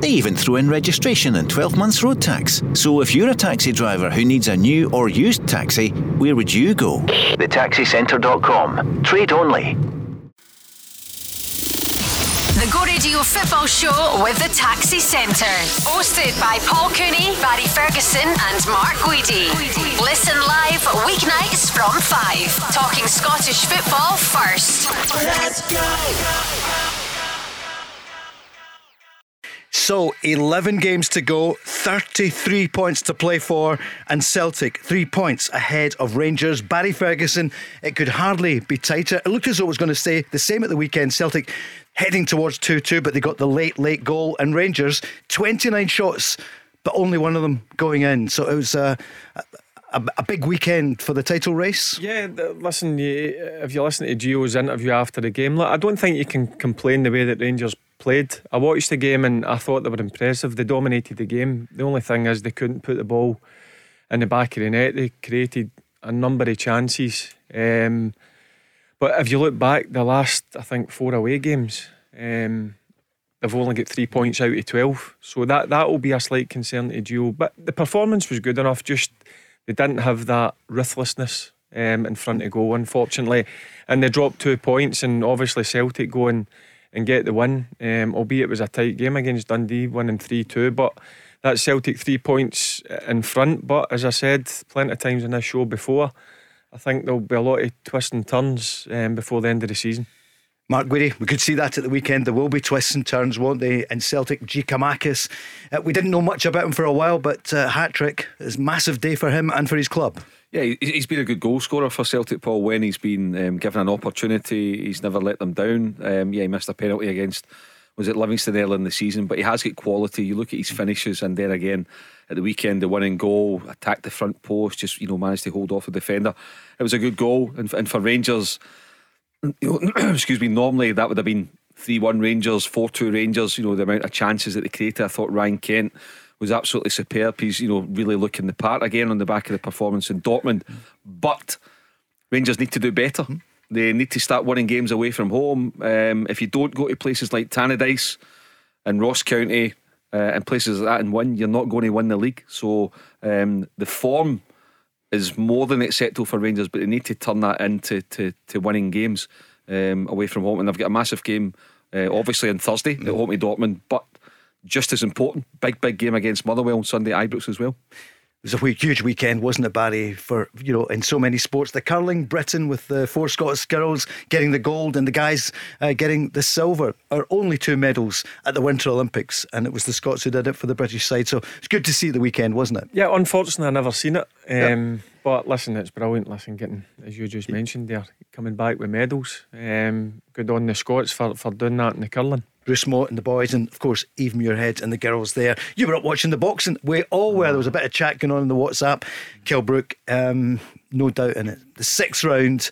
They even throw in registration and 12 months road tax. So if you're a taxi driver who needs a new or used taxi, where would you go? TheTaxiCentre.com. Trade only. The Go Radio Football Show with the Taxi Centre. Hosted by Paul Cooney, Barry Ferguson, and Mark Guidi. Listen live weeknights from 5. Talking Scottish football 1st so, 11 games to go, 33 points to play for, and Celtic three points ahead of Rangers. Barry Ferguson, it could hardly be tighter. It looked as though it was going to stay the same at the weekend. Celtic heading towards 2 2, but they got the late, late goal. And Rangers, 29 shots, but only one of them going in. So it was a, a, a big weekend for the title race. Yeah, listen, if you listen to Gio's interview after the game, look, I don't think you can complain the way that Rangers played. I watched the game and I thought they were impressive. They dominated the game. The only thing is they couldn't put the ball in the back of the net. They created a number of chances. Um, but if you look back, the last I think four away games, um, they've only got three points out of twelve. So that that will be a slight concern to Gio. But the performance was good enough. Just they didn't have that ruthlessness um, in front of goal, unfortunately, and they dropped two points. And obviously Celtic going and get the win. Um, albeit it was a tight game against Dundee, winning 3 2. But that Celtic three points in front. But as I said plenty of times in this show before, I think there'll be a lot of twists and turns um, before the end of the season. Mark Guidi, we could see that at the weekend. There will be twists and turns, won't they? And Celtic, Giakoumakis. Uh, we didn't know much about him for a while, but uh, hat trick is massive day for him and for his club. Yeah, he's been a good goal scorer for Celtic, Paul. When he's been um, given an opportunity, he's never let them down. Um, yeah, he missed a penalty against was it Livingston earlier in the season, but he has got quality. You look at his finishes, and then again at the weekend, the winning goal, attacked the front post, just you know managed to hold off the defender. It was a good goal, and, and for Rangers, you know, excuse me, normally that would have been three one Rangers, four two Rangers. You know the amount of chances that they created. I thought Ryan Kent was absolutely superb. He's you know really looking the part again on the back of the performance in Dortmund. But Rangers need to do better. They need to start winning games away from home. Um, if you don't go to places like Tannadice and Ross County uh, and places like that and win, you're not going to win the league. So um, the form is more than acceptable for Rangers, but they need to turn that into to, to winning games um, away from home. And they've got a massive game, uh, obviously on Thursday at home to Dortmund, but just as important. Big, big game against Motherwell on Sunday at Ibrox as well. It was a huge weekend, wasn't it, Barry? For you know, in so many sports, the curling, Britain with the four Scottish girls getting the gold and the guys uh, getting the silver. Are only two medals at the Winter Olympics, and it was the Scots who did it for the British side. So it's good to see the weekend, wasn't it? Yeah, unfortunately, I never seen it. Um, yep. But listen, it's brilliant. Listen, getting as you just mentioned there, coming back with medals. Um, good on the Scots for for doing that in the curling. Bruce Mouat and the boys, and of course Eve Muirhead and the girls there. You were up watching the boxing. We all were. There was a bit of chat going on in the WhatsApp. Brook, um, no doubt in it. The sixth round,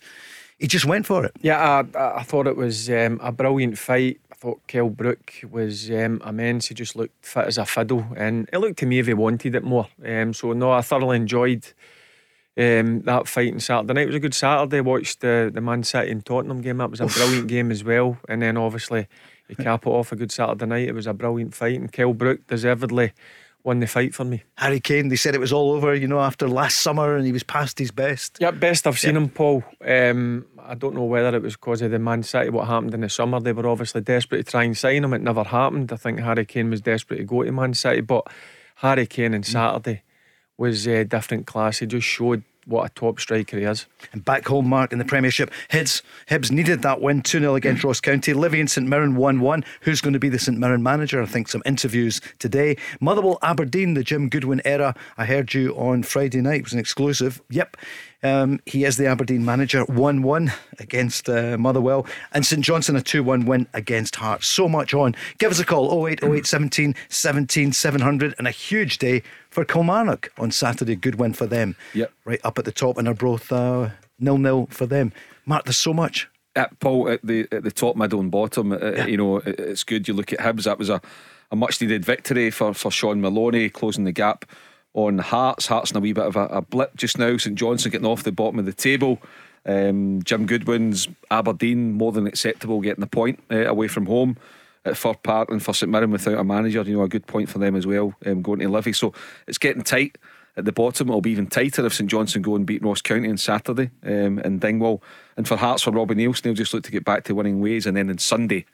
he just went for it. Yeah, I, I thought it was um, a brilliant fight. I thought Kell Brook was um, immense. He just looked fit as a fiddle, and it looked to me if he wanted it more. Um, so no, I thoroughly enjoyed. Um, that fight on Saturday night it was a good Saturday. Watched the the Man City and Tottenham game. That was a brilliant game as well. And then obviously to cap it off a good Saturday night. It was a brilliant fight, and Kell Brook deservedly won the fight for me. Harry Kane, they said it was all over, you know, after last summer, and he was past his best. Yeah, best I've seen him, Paul. Um, I don't know whether it was because of the Man City, what happened in the summer. They were obviously desperate to try and sign him. It never happened. I think Harry Kane was desperate to go to Man City, but Harry Kane on Saturday was a uh, different class. He just showed what a top striker he is. And back home, Mark, in the Premiership, Hibs, Hibs needed that win 2 0 against Ross County. Livy and St Mirren 1 1. Who's going to be the St Mirren manager? I think some interviews today. Motherwell Aberdeen, the Jim Goodwin era. I heard you on Friday night. It was an exclusive. Yep. Um, he is the Aberdeen manager, 1 1 against uh, Motherwell. And St Johnstone, a 2 1 win against Hearts. So much on. Give us a call 08 08 17 17 700. And a huge day for Kilmarnock on Saturday. Good win for them. Yep. Right up at the top, and are both uh, nil nil for them. Mark, there's so much. At Paul at the at the top, middle, and bottom. uh, You know, it- it's good. You look at Hibs. That was a, a much needed victory for for Shaun Maloney, closing the gap on Hearts. Hearts in a wee bit of a, a blip just now. St Johnstone getting off the bottom of the table. Um, Jim Goodwin's Aberdeen more than acceptable, getting the point uh, away from home at Fir Park and for St Mirren without a manager. You know, a good point for them as well. Um, going to Livy, so it's getting tight at the bottom. It'll be even tighter if St Johnstone go and beat Ross County on Saturday um, in Dingwall. And for Hearts, for Robbie Neilson, they'll just look to get back to winning ways. And then on Sunday,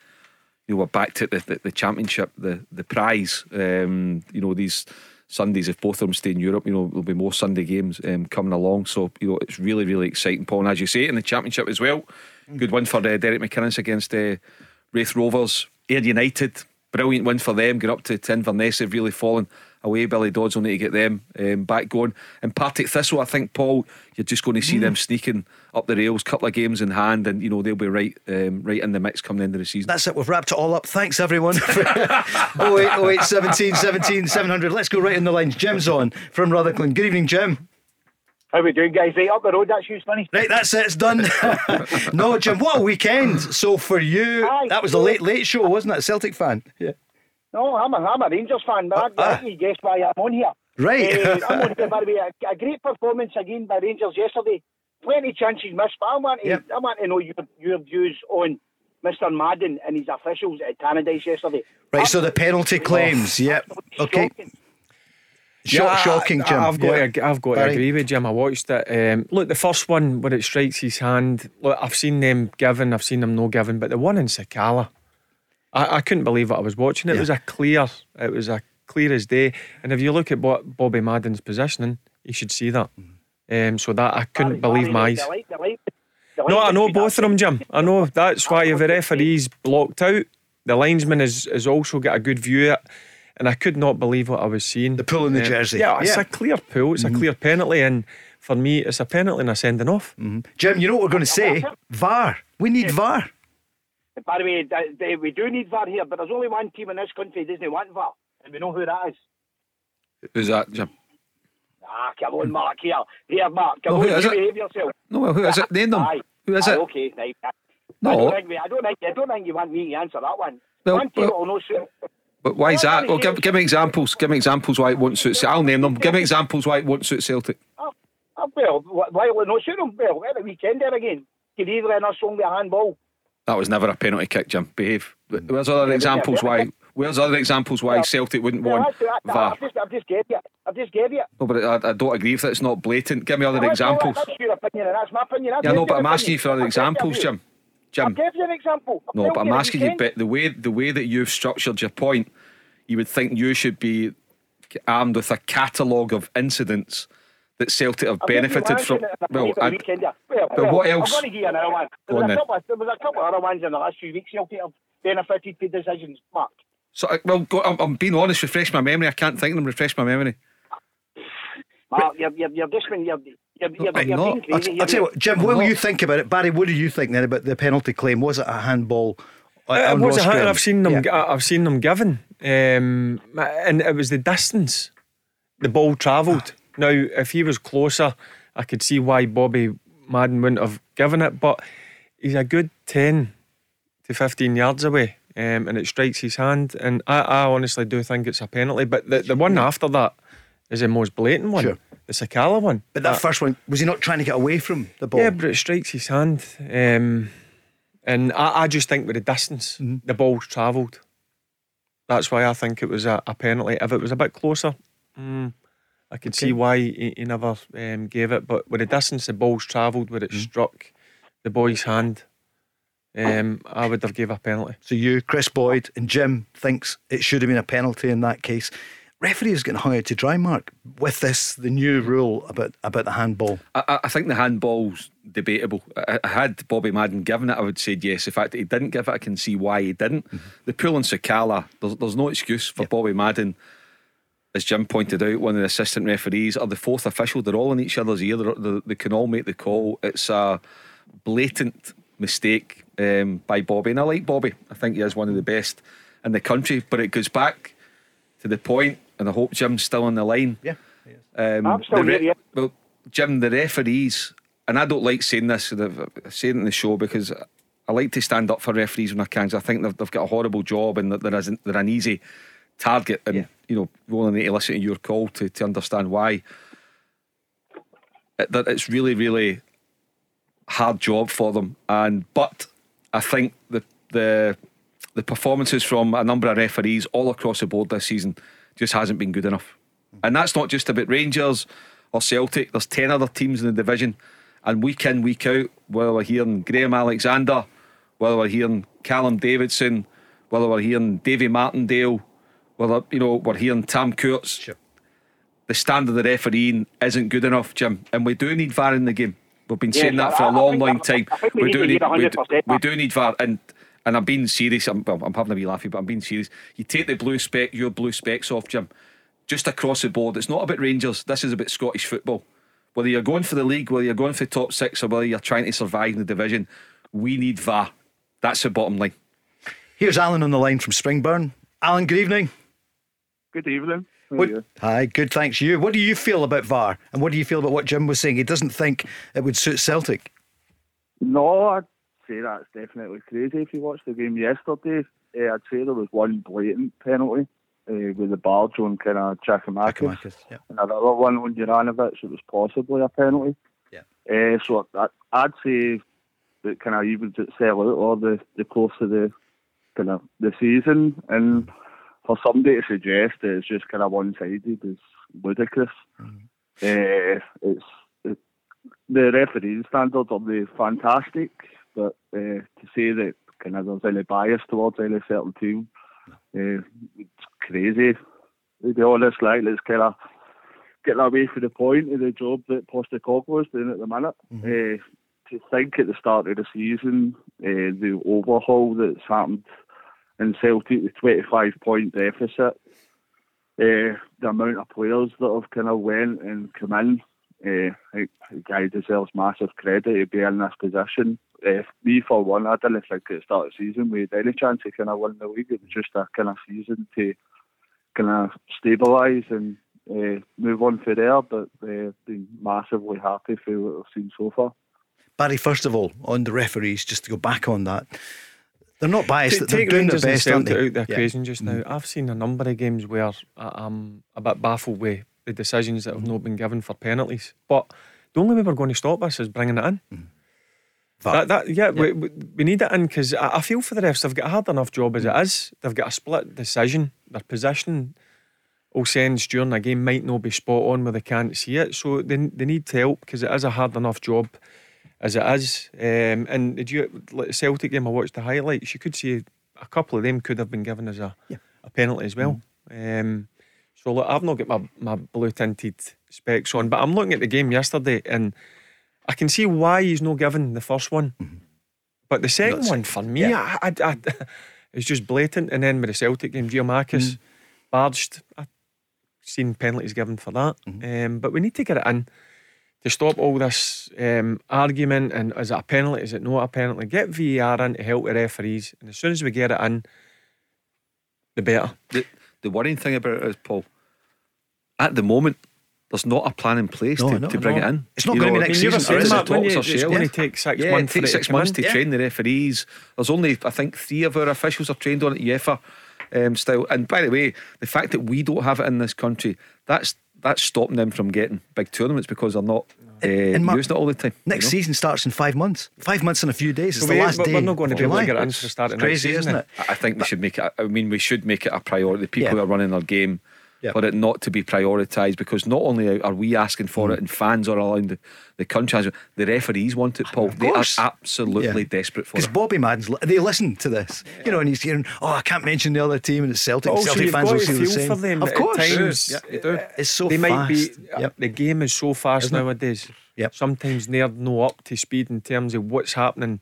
you know, we're back to the, the, the championship, the the prize. Um, you know, these Sundays, if both of them stay in Europe, you know, there'll be more Sunday games um, coming along. So, you know, it's really, really exciting, Paul. And as you say, in the championship as well, good win for uh, Derek McInnes against uh, Raith Rovers. Ayr United, brilliant win for them, going up to, to Inverness. They've really fallen away. Billy Dodds will need to get them um, back going. And Partick Thistle, I think, Paul, you're just going to see them sneaking up the rails, couple of games in hand, and you know they'll be right, um, right in the mix come the end of the season. That's it. We've wrapped it all up. Thanks, everyone. 08, 08 17 17 700. Let's go right in the lines. Jim's on from Rutherglen. Good evening, Jim. How we doing, guys? Right up the road, that's you, Smitty. Right, that's it. It's done. no, Jim, what a weekend. So for you, Aye. that was the late, late show, wasn't it? Celtic fan. Yeah. No, I'm a, I'm a Rangers fan, man. ah. I you guess why I'm on here. Right. Eh, I'm on here, by the way. A, a great performance again by Rangers yesterday. Plenty chances missed, but I want to, Yep. I want to know your, your views on Mr. Madden and his officials at Tannadice yesterday. Right, so the penalty claims. Yep. Absolutely Okay. shocking. Shock, I- shocking, Jim. I've got, Yeah. to, I've got Barry? to agree with Jim. I watched it. Um, look, the first one where it strikes his hand. Look, I've seen them given. I've seen them no given. But the one in Sakala, I, I couldn't believe what I was watching. It Yeah. was a clear. It was a clear as day. And if you look at what Bobby Madden's positioning, you should see that. Um, so that I couldn't Barry, believe my eyes. the light- the No, I know both of them, Jim. I know that's why if the referee's blocked out, the linesman has, has also got a good view of it. And I could not believe what I was seeing. The pull in the Um, jersey. Yeah, it's Yeah. Mm-hmm. a clear pull. It's a clear penalty. And for me, it's a penalty and a sending off. Jim, you know what we're going to say? VAR. We need VAR. By the way, th- th- we do need VAR here, but there's only one team in this country who doesn't want VAR, and we know who that is. Who's that, Jim? Ah, come on, Mark, here. Here, Mark, come No, on, who is you behave yourself. No, well, who is it? Name them. Aye. Who is Aye, it? Okay, right. I No. don't, think we, I, don't think, I don't think you want me to answer that one. Well, one team well- will know soon. But why is that? Well, give, give me examples. Give me examples why it won't suit. I'll name them. Give me examples why it won't suit Celtic. Oh, oh, well, why will it not suit them? Well, at the weekend there again. Could either in us song with a handball. That was never a penalty kick, Jim. Behave. Where's other examples why? Where's other examples why Celtic wouldn't want that, VAR? I've, just, I've just gave you. I've just gave you. No, but I, I don't agree with it. It's not blatant. Give me other Well, examples. That's your opinion, and that's my opinion. I've Yeah, no, but I'm asking you for other I've given you examples, a Jim. I Jim. gave you an example. I've No, but I'm you asking you. But the way the way that you've structured your point, you would think you should be armed with a catalogue of incidents that Celtic have you benefited from. the Well, the I, yeah. well, but well, what else? I'm going to give you another one. There was, on a couple of, there was a couple of other ones in the last few weeks Celtic have benefited from decisions, Mark. so I- well, go, I'm, I'm being honest. Refresh my memory. I can't think of them. Refresh my memory. Mark, you're, you're, you're just been, you're, you're, you're, I'm you're not. being I'll, crazy. I'll tell you what, Jim, what will you think about it? Barry, what do you think then about the penalty claim? Was it a handball? uh, It was a hand, I've seen them. Yeah. I've seen them given, um, and it was the distance. The ball travelled. Now, if he was closer, I could see why Bobby Madden wouldn't have given it. But he's a good ten to fifteen yards away, um, and it strikes his hand. And I, I honestly do think it's a penalty. But the, the one after that is the most blatant one, Sure. The Sakala one. But that first one, was he not trying to get away from the ball? Yeah, but it strikes his hand. Um, and I, I just think with the distance, Mm-hmm. the ball's travelled. That's why I think it was a, a penalty. If it was a bit closer, mm, I could see why he, he never um, gave it. But with the distance the ball's travelled, where it Mm-hmm. struck the boy's hand, um, I would have gave a penalty. So you, Kris Boyd, and Jim thinks it should have been a penalty in that case. Referees getting hung out to dry, Mark, with this the new rule about about the handball. I, I think the handball's debatable. I, I had Bobby Madden given it, I would say yes. The fact that he didn't give it, I can see why he didn't. Mm-hmm. The pool and Sakala, there's, there's no excuse for Bobby Madden. As Jim pointed out, one of the assistant referees or the fourth official, they're all in each other's ear. They they can all make the call. It's a blatant mistake um, by Bobby, and I like Bobby. I think he is one of the best in the country. But it goes back to the point, and I hope Jim's still on the line. Yeah. Um, I'm still the here, yeah. Well, Jim, the referees, and I don't like saying this, and I've- say it in the show because I like to stand up for referees when I can. 'cause I think they've, they've got a horrible job and that there isn't they're an easy target, and Yeah. you know we only need to listen to your call to, to understand why. It, that it's really, really hard job for them, and but I think the the the performances from a number of referees all across the board this season just hasn't been good enough. Mm-hmm. And that's not just about Rangers or Celtic. There's ten other teams in the division, and week in week out, whether we're hearing Graham Alexander, whether we're hearing Callum Davidson, whether we're hearing Davy Martindale, whether you know we're hearing Tam Courts, Sure. the standard of the refereeing isn't good enough, Jim, and we do need VAR in the game. We've been Yes, saying that for I- a I long, think- long time. We We do to need, hear we, 100%, we do need VAR, and and I'm being serious. I'm, well, I'm having a wee laughy, but I'm being serious. You take the blue spec, your blue specs off, Jim, just across the board. It's not about Rangers. This is about Scottish football. Whether you're going for the league, whether you're going for the top six, or whether you're trying to survive in the division, we need VAR. That's the bottom line. Here's Alan on the line from Springburn. Alan, good evening. Good evening. How What, hi, good, thanks. You. What do you feel about VAR, and what do you feel about what Jim was saying? He doesn't think it would suit Celtic. No, I'd say that's definitely crazy. If you watched the game yesterday, uh, I'd say there was one blatant penalty uh, with the barge on kind of. Giakoumakis, yeah. And another one on Juranovic, it was possibly a penalty. Yeah. Uh, so I, I'd say that kind of evens itself out or the, the course of the kind of the season. And for somebody to suggest that it's just kind of one sided is ludicrous. Uh, it's it, the refereeing standards are the fantastic, but uh, to say that kind of there's any bias towards any certain team, uh, it's crazy. To be honest, like it's kind of getting away from the point of the job that Postecoglou is doing at the minute. Uh, to think at the start of the season, uh, the overhaul that's happened in Celtic, the 25 point deficit, uh, the amount of players that have kind of went and come in, uh, think the guy deserves massive credit to be in this position. Uh, me, for one, I didn't think at the start of the season we had any chance to kind of win the league. It was just a kind of season to kind of stabilise and uh, move on from there. But uh, been massively happy for what I've seen so far. Barry, first of all, on the referees, just to go back on that, they're not biased. Ta- they're take doing their Rangers and best, aren't Celtic they? out the Yeah. Mm. equation just now. I've seen a number of games where I- I'm a bit baffled with the decisions that have Mm. not been given for penalties. But the only way we're going to stop this is bringing it in. VAR. That, that, yeah, We, we, we need it in because I, I feel for the refs. They've got a hard enough job as it is. They've got a split decision. Their position, all sense during a game, might not be spot on where they can't see it. So they, they need to help because it is a hard enough job as it is. Um, and did you like the Celtic game? I watched the highlights. You could see a couple of them could have been given as a, a penalty as well. Um, so look, I've not got my, my blue tinted specs on, but I'm looking at the game yesterday and I can see why he's not given the first one. But the second That's- one, for me, I, I, I, it's just blatant. And then with the Celtic game, Giakoumakis barged. I've seen penalties given for that. Um, but we need to get it in to stop all this um, argument and is it a penalty, is it not a penalty? Get VAR in to help the referees. And as soon as we get it in, the better. The, the worrying thing about it is, Paul, at the moment, there's not a plan in place No, to, no, to bring no. it in. It's not You gonna be next I mean, season, you're is saying it? the talks are it's going to take six yeah, months it takes for it six months to Yeah. train the referees. There's only, I think, three of our officials are trained on it, UEFA um, style. And by the way, the fact that we don't have it in this country, that's that's stopping them from getting big tournaments because they're not uh, and Mark, using it all the time. you Next know? season starts in five months. Five months and a few days. It's So the we- last we're- day. we're not going to of be able to July. get it in It's for the start of crazy, next isn't season. it? I I think we should make it. I mean, we should make it a priority. The people Yeah. who are running their game Yeah. for it not to be prioritised because not only are we asking for Mm. it and fans are around the, the country, the referees want it, Paul. They are absolutely Yeah. desperate for it. Because. Bobby Madden's, they listen to this, you know, and he's hearing, oh, I can't mention the other team, and it's Celtic. But also, Celtic you've fans will to see the same. for them of course, times. Yeah, you do. it's so they fast. might be. Yep. The game is so fast Isn't it? nowadays. Yep. Sometimes they're no up to speed in terms of what's happening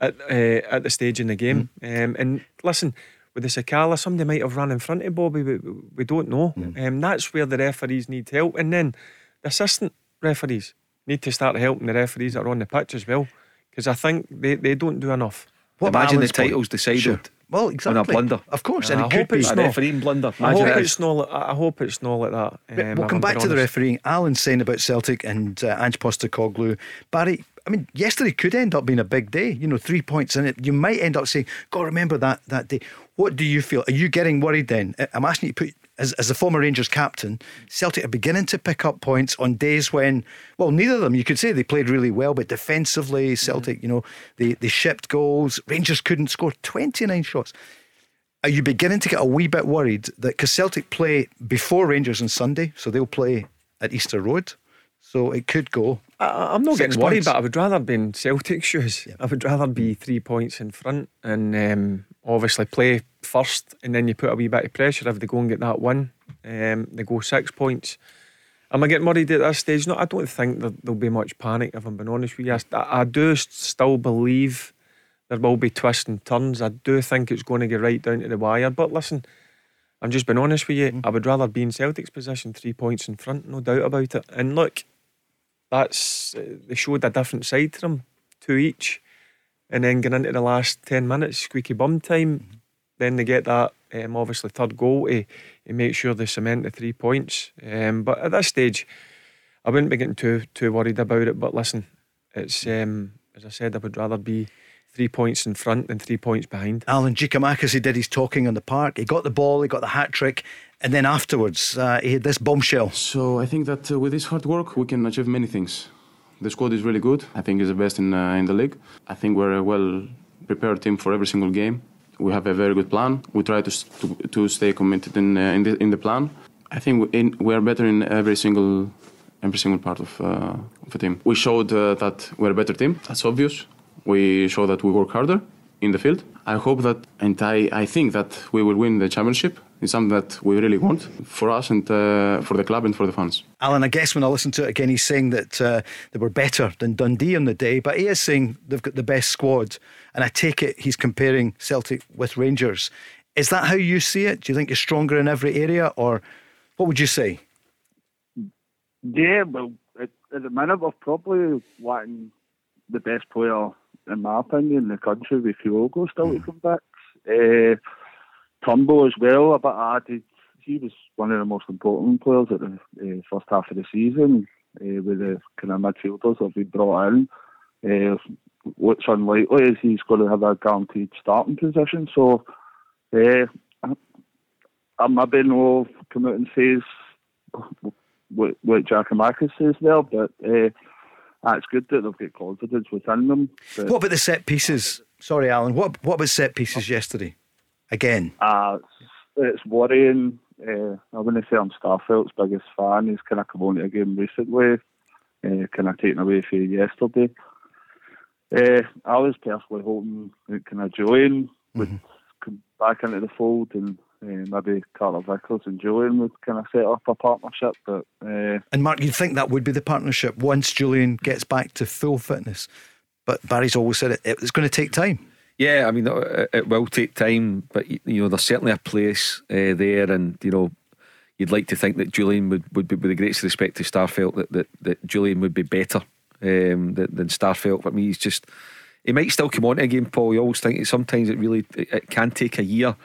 at uh, at the stage in the game. Mm. Um, and listen, with the Sakala, somebody might have run in front of Bobby. We, we don't know. Mm. Um, that's where the referees need help, and then the assistant referees need to start helping the referees that are on the pitch as well, because I think they, they don't do enough. What Imagine the Alan's point? titles decided Sure. Well, exactly. On a blunder. Of course, Yeah, and I could hope be. it's A not. refereeing blunder. I hope it it's not. like- I hope it's not like that. Um, we'll come back to the honest. refereeing. Alan's saying about Celtic and uh, Ange Postecoglou. Barry, I mean, yesterday could end up being a big day. You know, three points in it. You might end up saying, God, remember that, that day. What do you feel? Are you getting worried then? I'm asking you to put, as, as a former Rangers captain, Celtic are beginning to pick up points on days when, well, neither of them, you could say they played really well, but defensively, mm-hmm. Celtic, you know, they, they shipped goals. Rangers couldn't score 29 shots. Are you beginning to get a wee bit worried that because Celtic play before Rangers on Sunday, so they'll play at Easter Road, so it could go. I, I'm not Six getting worried, points. but I would rather be in Celtic shoes. I would rather be three points in front and um, obviously play first, and then you put a wee bit of pressure if they go and get that win. Um, they go six points. Am I getting worried at this stage? No, I don't think that there'll be much panic. If I'm being honest with you, I, I do still believe there will be twists and turns. I do think it's going to get right down to the wire. But listen, I'm just being honest with you. I would rather be in Celtic's position, three points in front, no doubt about it. And look, that's uh, they showed a different side to them, two each, and then getting into the last ten minutes, squeaky bum time. Then they get that um, obviously third goal to, to make sure they cement the three points. Um, but at this stage, I wouldn't be getting too too worried about it. But listen, it's um, as I said, I would rather be three points in front and three points behind. Alan Giakoumakis, he did his talking on the park. He got the ball, he got the hat trick, and then afterwards, uh, he had this bombshell. So I think that uh, with this hard work, we can achieve many things. The squad is really good. I think it's the best in uh, in the league. I think we're a well prepared team for every single game. We have a very good plan. We try to s- to, to stay committed in uh, in, the, in the plan. I think we, in, we are better in every single every single part of uh, of the team. We showed uh, that we're a better team. That's obvious. We show that we work harder in the field. I hope that, and I, I think that we will win the championship. It's something that we really want for us and uh, for the club and for the fans. Alan, I guess when I listen to it again, he's saying that uh, they were better than Dundee on the day, but he is saying they've got the best squad. And I take it he's comparing Celtic with Rangers. Is that how you see it? Do you think you're stronger in every area, or what would you say? Yeah, well, at, at the minute we're probably wanting the best player, in my opinion, the country with Kyogo still to come back. Uh, Tumbo as well, a bit added. He was one of the most important players at the uh, first half of the season uh, with the kind of midfielders that we brought in. Uh, what's unlikely is he's going to have a guaranteed starting position. So, uh, I maybe no come out and says what, what Giakoumakis says there, but uh, ah, it's good that they've got confidence within them. What about the set pieces? Sorry, Alan. What what about set pieces yesterday? Again, uh, it's, worrying. Uh, I wouldn't say I'm Starfelt's biggest fan. He's kind of come on to a game recently, uh, kind of taken away from yesterday. Uh, I was personally hoping that kind of Jullien would come back into the fold and uh, maybe Carter Vickers and Jullien would kind of set up a partnership, but uh, and Mark, you'd think that would be the partnership once Jullien gets back to full fitness. But Barry's always said it, it's going to take time. Yeah, I mean, it, it will take time, but you know, there's certainly a place uh, there, and you know, you'd like to think that Jullien would, would be, with the greatest respect to Starfelt, that that, that Jullien would be better um, than, than Starfelt. For me, he's just he might still come on to a game, Paul. You always think that sometimes it really it, it can take a year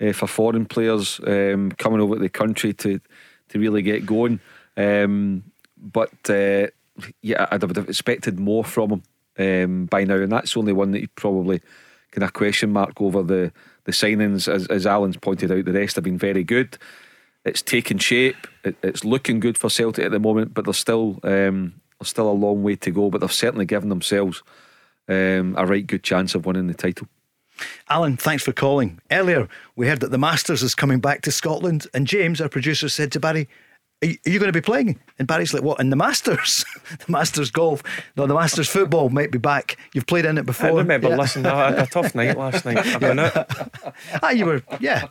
uh, for foreign players um, coming over to the country to to really get going. Um, but uh, yeah, I'd have expected more from him um, by now, and that's the only one that you probably kind of question mark over the the signings. As, as Alan's pointed out, the rest have been very good. It's taken shape. It, it's looking good for Celtic at the moment, but there's still um, there's still a long way to go. But they've certainly given themselves um, a right good chance of winning the title. Alan, thanks for calling. Earlier, we heard that the Masters is coming back to Scotland, and James, our producer, said to Barry, Are you, going to be playing? And Barry's like, What? In the Masters? the Masters golf? No, the Masters football might be back. You've played in it before. I remember, Yeah. listen, I had a tough night last night. I've been out. ah, you were, yeah.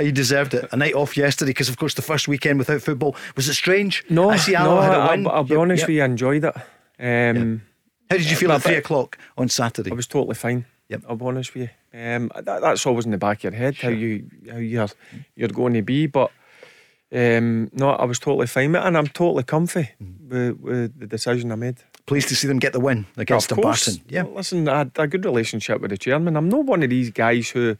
You deserved it. A night off yesterday because, of course, the first weekend without football was it strange? No, I see no, Alan had a win. I'll, I'll be Yep, honest yep. with you, I enjoyed it. Um, How did you feel at three o'clock on Saturday? I was totally fine. Yep. I'll be honest with you. Um, that, that's always in the back of your head how you how you're you're going to be, but um, no, I was totally fine with it, and I'm totally comfy Mm. with, with the decision I made. Pleased to see them get the win against of the. Barton. Yeah. Well, listen, I had a good relationship with the chairman. I'm not one of these guys who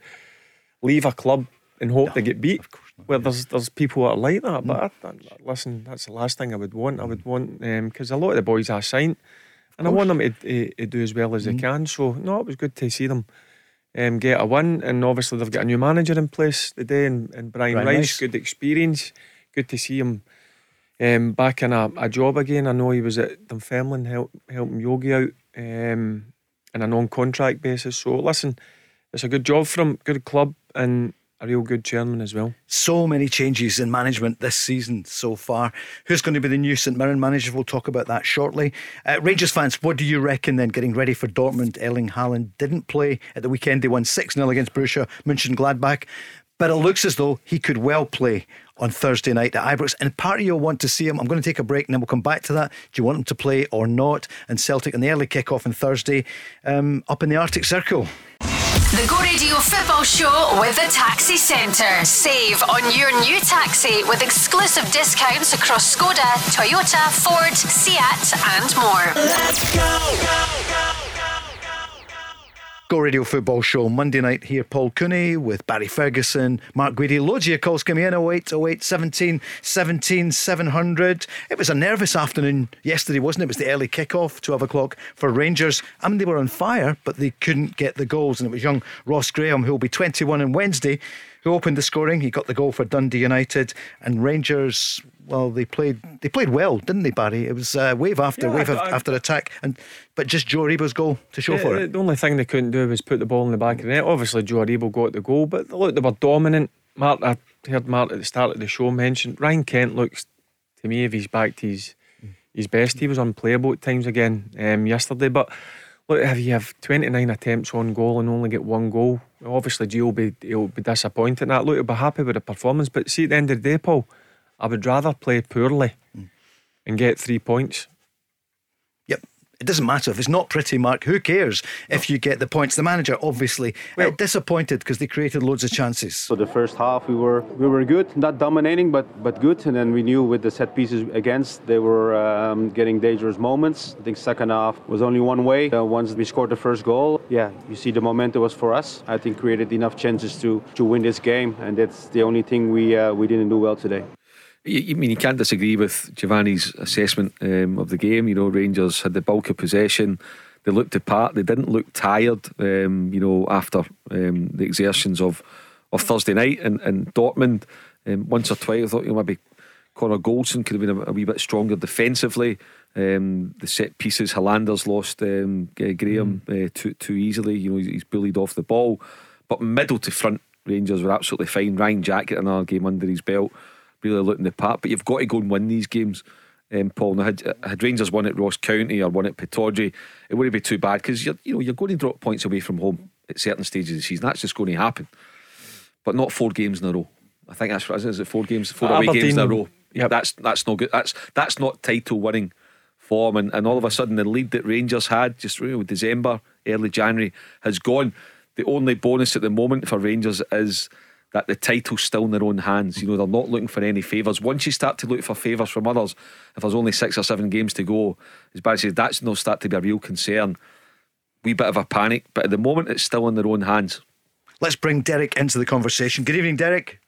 leave a club and hope they get beat. Well, there's there's people that are like that, but I, I- listen, that's the last thing I would want. I would want because a lot of the boys I signed, and I want them to, to, to do as well as they can. So no, it was good to see them um, get a win, and obviously they've got a new manager in place today, and, and Brian, Brian Rice, Rice. good experience, good to see him. Um, back in a, a job again. I know he was at Dunfermline help, helping Yogi out um, on a non-contract basis. So listen, it's a good job for him, good club, and a real good chairman as well. So many changes in management this season so far. Who's going to be the new St Mirren manager? We'll talk about that shortly. Uh, Rangers fans, what do you reckon then? Getting ready for Dortmund, Erling Haaland didn't play at the weekend. They won 6 0 against Borussia Mönchengladbach. But it looks as though he could well play on Thursday night at Ibrox. And part of you will want to see him. I'm going to take a break and then we'll come back to that. Do you want him to play or not? And Celtic in the early kick-off on Thursday um, up in the Arctic Circle. The Go Radio Football Show with the Taxi Centre. Save on your new taxi with exclusive discounts across Skoda, Toyota, Ford, Seat, and more. Let's Go Radio Football Show Monday night here. Paul Cooney with Barry Ferguson, Mark Guidi. Loads of your calls coming in 08 08 17 17 700. It was a nervous afternoon yesterday, wasn't it? It was the early kick-off, 12 o'clock for Rangers. I mean, they were on fire, but they couldn't get the goals. And it was young Ross Graham, who will be 21 on Wednesday, who opened the scoring. He got the goal for Dundee United. And Rangers, well, they played they played well, didn't they, Barry? It was uh, wave after Yeah, wave I- I- after attack. and But just Joe Aribo's goal to show for the, it. the only thing they couldn't do was put the ball in the back of the net. Obviously, Joe Aribo got the goal, but look, they were dominant. Mark, I heard Mark at the start of the show mention Ryan Kent looks to me if he's back to his his best. He was unplayable at times again um, yesterday, but. Look, if you have 29 attempts on goal and only get one goal, obviously Gio will be, he'll be disappointed in that. Look, he'll be happy with the performance, but see, at the end of the day, Paul, I would rather play poorly hmm. and get three points. It doesn't matter if it's not pretty, Mark. Who cares if you get the points? The manager, obviously, uh, disappointed because they created loads of chances. So the first half we were we were good, not dominating, but but good. And then we knew with the set pieces against, they were um, getting dangerous moments. I think second half was only one way. Uh, once we scored the first goal, yeah, you see the momentum was for us. I think created enough chances to to win this game, and that's the only thing we uh, we didn't do well today. You, you mean you can't disagree with Giovanni's assessment um, of the game. You know, Rangers had the bulk of possession. They looked the part. They didn't look tired. Um, you know, after um, the exertions of of Thursday night and, and Dortmund, um, once or twice I thought you know maybe Connor Goldson could have been a, a wee bit stronger defensively. Um, the set pieces, Helander's lost um, Graham uh, too too easily. You know, he's, he's bullied off the ball. But middle to front, Rangers were absolutely fine. Ryan Jack got another game under his belt really looking the part. But you've got to go and win these games, um, Paul. Now, had, had Rangers won at Ross County or won at Pittodrie, it wouldn't be too bad because you're you know you're going to drop points away from home at certain stages of the season. That's just going to happen. But not four games in a row. I think that's is it, is it four games, four away games in a row. Yeah, That's that's no good. That's that's not title winning form. And, and all of a sudden, the lead that Rangers had just you know, December, early January has gone. The only bonus at the moment for Rangers is that the title's still in their own hands. You know, they're not looking for any favours. Once you start to look for favours from others, if there's only six or seven games to go, as Barry says, that's no start to be a real concern. Wee bit of a panic, but at the moment, it's still in their own hands. Let's bring Derek into the conversation. Good evening, Derek.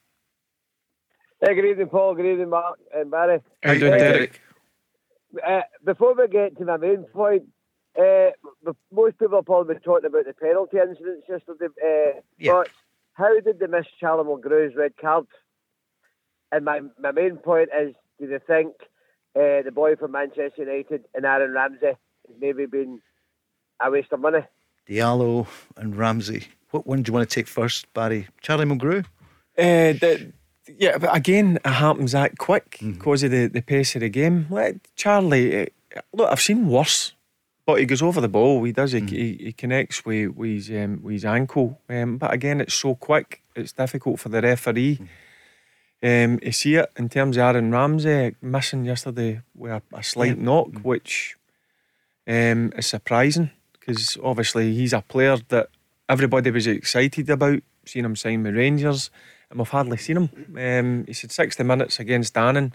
Hey, good evening, Paul. Good evening, Mark and Barry. How you doing, Uh, Derek? Uh, before we get to my main point, uh, most people have probably been talking about the penalty incidents yesterday. Uh, Yeah. But how did they miss Callum Mulgrew's red card? And my, my main point is, do they think uh, the boy from Manchester United and Aaron Ramsey has maybe been a waste of money? Diallo and Ramsey. What one do you want to take first, Barry? Charlie Mulgrew? Uh, the, yeah, but again, it happens that quick Mm-hmm. because of the, the pace of the game. Like Charlie, uh, look, I've seen worse, but he goes over the ball. He does. He, Mm. he, he connects with, with, his, um, with his ankle. Um, but again, it's so quick. It's difficult for the referee um, to see it. In terms of Aaron Ramsey missing yesterday with a, a slight knock, which um, is surprising because obviously he's a player that everybody was excited about. Seeing him sign with Rangers, and we've hardly seen him. Um, he said 60 minutes against Annan,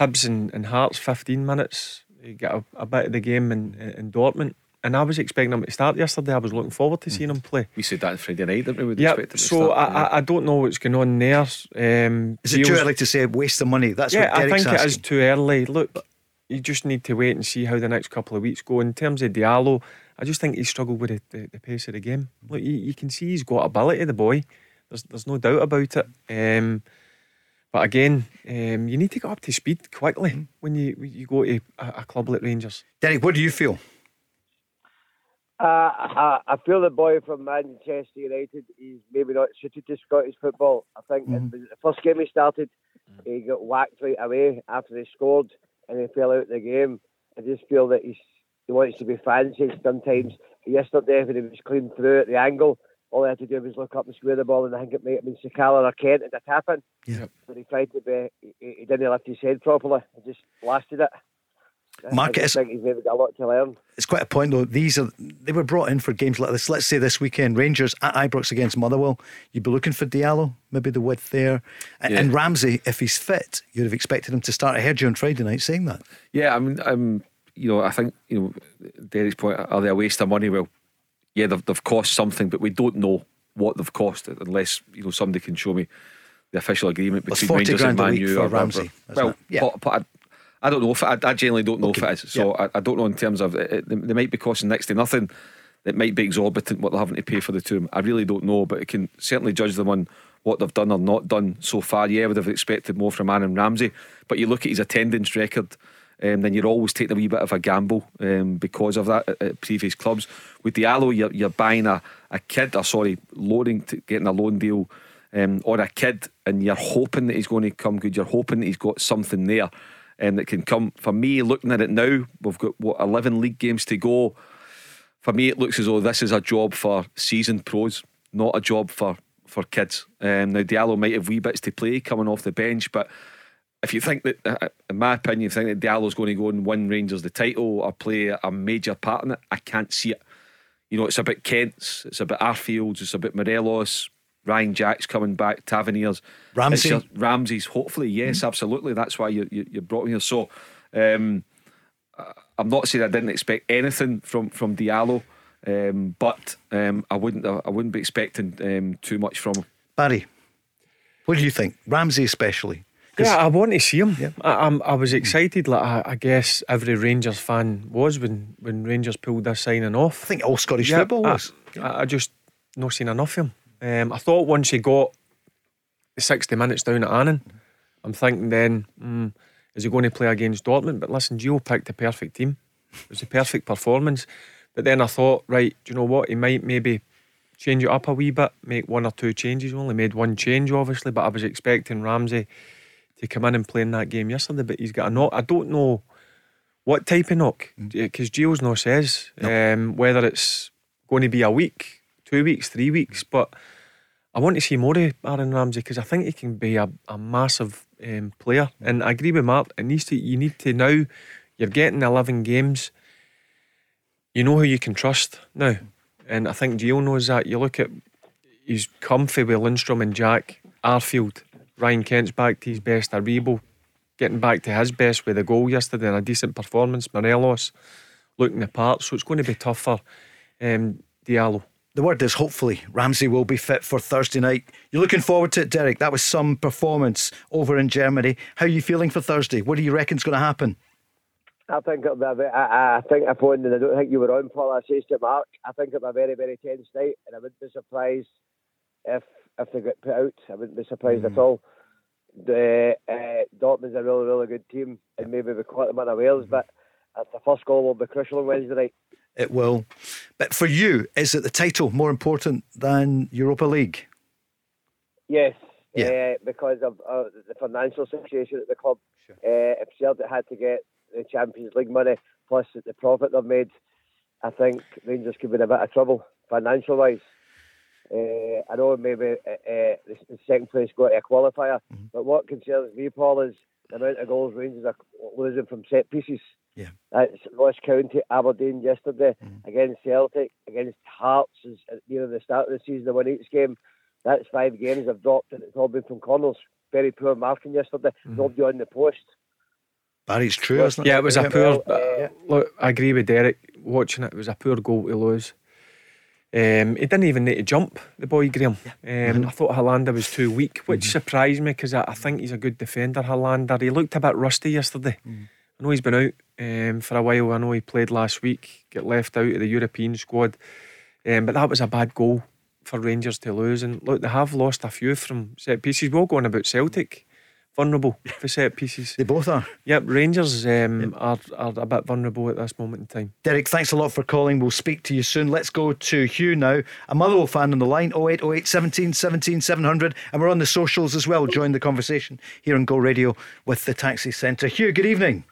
Hibs and, and Hearts 15 minutes. He got a, a bit of the game in, in Dortmund. And I was expecting him to start yesterday. I was looking forward to seeing him play. We said that on Friday night, didn't we? We'd Yeah, expect him to so start, I. I, I don't know what's going on there. Um, Is it too early to say waste the money? That's yeah, what I Derek's think it is too early. Look, you just need to wait and see how the next couple of weeks go. In terms of Diallo, I just think he struggled with the, the, the pace of the game. Look, you, you can see he's got ability, the boy. There's there's no doubt about it. Um, but again, um, you need to get up to speed quickly when you when you go to a, a club like Rangers. Derek, what do you feel? Uh, I, I feel the boy from Manchester United is maybe not suited to Scottish football. I think in the first game he started, he got whacked right away after he scored and he fell out of the game. I just feel that he's, he wants to be fancy sometimes. Yesterday, when he was clean through at the angle, all he had to do was look up and square the ball, and I think it might have been Sakala or Kent and the happened. in. Yeah. But he tried to be, he, he didn't lift his head properly. He just blasted it. I- Mark, I it's- think he's maybe got a lot to learn. It's quite a point though. These are they were brought in for games like this. Let's say this weekend, Rangers at Ibrox against Motherwell. You'd be looking for Diallo, maybe the width there, A- Yeah. and Ramsey if he's fit. You'd have expected him to start. I heard you on Friday night saying that. Yeah, I mean, um, you know, I think you know, Derek's point. Are they a waste of money? Well, yeah, they've, they've cost something, but we don't know what they've cost unless you know somebody can show me the official agreement Well, between 40 Rangers and Man U or. Ramsey, Well. Yeah. but, but I, I don't know if I, I genuinely don't know Okay, if it is. So I, I don't know in terms of it, it- they might be costing next to nothing. It might be exorbitant what they're having to pay for the two. I really don't know, but it can certainly judge them on what they've done or not done so far. Yeah, I would have expected more from Aaron Ramsey, but you look at his attendance record. Um, then you're always taking a wee bit of a gamble um, because of that at, at previous clubs. With Diallo, you're, you're buying a, a kid, or sorry, loaning to getting a loan deal um, or a kid, and you're hoping that he's going to come good. You're hoping that he's got something there um, that can come. For me, looking at it now, we've got what 11 league games to go. For me, it looks as though this is a job for seasoned pros, not a job for for kids. Um, now Diallo might have wee bits to play coming off the bench, but if you think that, uh, in my opinion, if you think that Diallo's going to go and win Rangers the title or play a major part in it, I can't see it. You know, it's about Kent's, it's about Arfields, it's about Morelos, Ryan Jacks coming back, Taverniers, Ramsey? Ramsey's. Hopefully, yes, absolutely. That's why you you, you brought him here. So, um, I'm not saying I didn't expect anything from from Diallo, um, but um, I wouldn't I wouldn't be expecting um, too much from him. Barry, what do you think? Ramsey especially. Yeah, I want to see him. Yeah. I, I'm, I was excited, like I, I guess every Rangers fan was when, when Rangers pulled their signing off. I think all Scottish Yeah, football I- was. I, I just not seen enough of him. Um, I thought once he got the 60 minutes down at Annan, I'm thinking then, mm, is he going to play against Dortmund? But listen, Gio picked the perfect team. It was a perfect performance. But then I thought, right, do you know what? He might maybe change it up a wee bit, make one or two changes. He only made one change, obviously, but I was expecting Ramsey come in and play in that game yesterday. But he's got a knock. I don't know what type of knock, because Gio's no says um, whether it's going to be a week, two weeks, three weeks. But I want to see more of Aaron Ramsey because I think he can be a, a massive um, player. And I agree with Mark. It needs to. You need to now. You're getting eleven games. You know who you can trust now, and I think Gio knows that. You look at he's comfy with Lundstram and Jack Arfield. Ryan Kent's back to his best. Aribo getting back to his best with a goal yesterday and a decent performance. Morelos looking the part, so it's going to be tough for um, Diallo. The word is hopefully Ramsey will be fit for Thursday night. You're looking forward to it, Derek. That was some performance over in Germany. How are you feeling for Thursday? What do you reckon's going to happen? I think it'll be a ve- I, I think I phoned and I don't think you were on, Paul. I says to Mark, I think it'll be a very, very tense night, and I wouldn't be surprised if if they get put out. I wouldn't be surprised at all. The uh, Dortmund's a really, really good team, and maybe we caught them unawares, but uh, the first goal will be crucial on Wednesday night. It will. But for you, is it the title more important than Europa League? Yes. Yeah. Uh, because of uh, the financial situation at the club. Uh, if Celtic had to get the Champions League money plus the profit they've made, I think Rangers could be in a bit of trouble financial wise. Uh, I know maybe uh, uh, the, the second place got to a qualifier, but what concerns me, Paul, is the amount of goals Rangers are losing from set pieces. Yeah. That's Ross County, Aberdeen yesterday against Celtic, against Hearts is at near the start of the season. They won each game. That's five games they've dropped, and it's all been from corners. Very poor marking yesterday. Nobody on the post. Barry, it's true, isn't it? Yeah, it was a poor. Well, uh, look, I agree with Derek. Watching it, it was a poor goal to lose. Um, he didn't even need to jump, the boy Graham. Um, I thought Helander was too weak, which surprised me because I, I think he's a good defender. Helander, he looked a bit rusty yesterday. I know he's been out um, for a while. I know he played last week, get left out of the European squad, um, but that was a bad goal for Rangers to lose. And look, they have lost a few from set pieces. Going about Celtic, vulnerable for set pieces. They both are. Yep, Rangers um, are, are a bit vulnerable at this moment in time. Derek, thanks a lot for calling. We'll speak to you soon. Let's go to Hugh now. A Motherwell fan on the line, 0808 17 17 700. And we're on the socials as well. Join the conversation here on Go Radio with the Taxi Centre. Hugh, good evening.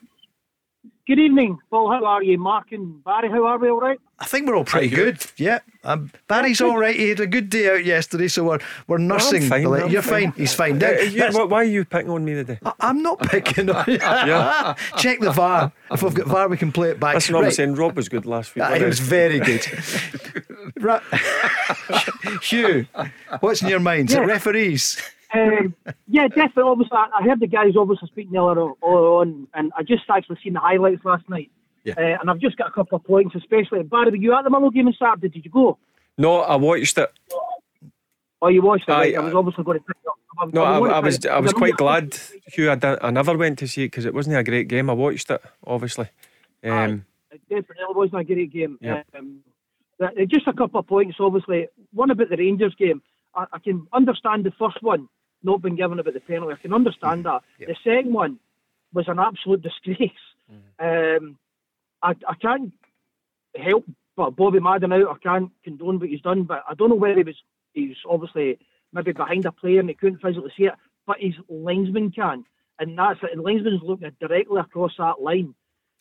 Good evening, Paul. How are you? Mark and Barry, how are we? All right? I think we're all pretty good. Yeah. Um, Barry's all right. He had a good day out yesterday, so we're, we're nursing. fine, the I'm You're fine. fine. He's fine. Uh, Now, you- why, why are you picking on me today? I- I'm not picking on you. Yeah. Check the VAR. If we've got VAR, we can play it back. That's what I'm Right. saying. Rob was good last week. Wasn't it was very good. right. Hugh, what's in your mind? Is Yeah. referees? Um, yeah, definitely. Obviously, I I heard the guys obviously speaking earlier on, and I just actually seen the highlights last night. Yeah. Uh, and I've just got a couple of points, especially Barry. Were you at the Motherwell game on Saturday? Did you go? No, I watched it. Oh, you watched it? Aye, right? I was obviously going to pick it up. I- No, I, I was I was quite glad, Hugh. I, did, I never went to see it because it wasn't a great game. I watched it, obviously. Um, It definitely wasn't a great game. Yeah. Um, uh, just a couple of points, obviously. One about the Rangers game. I, I can understand the first one not been given about the penalty. I can understand that. The second one was an absolute disgrace. Um, I, I can't help but Bobby Madden out. I can't condone what he's done, but I don't know whether he was he's obviously maybe behind a player and he couldn't physically see it, but his linesman can, and that's it. The linesman's looking directly across that line,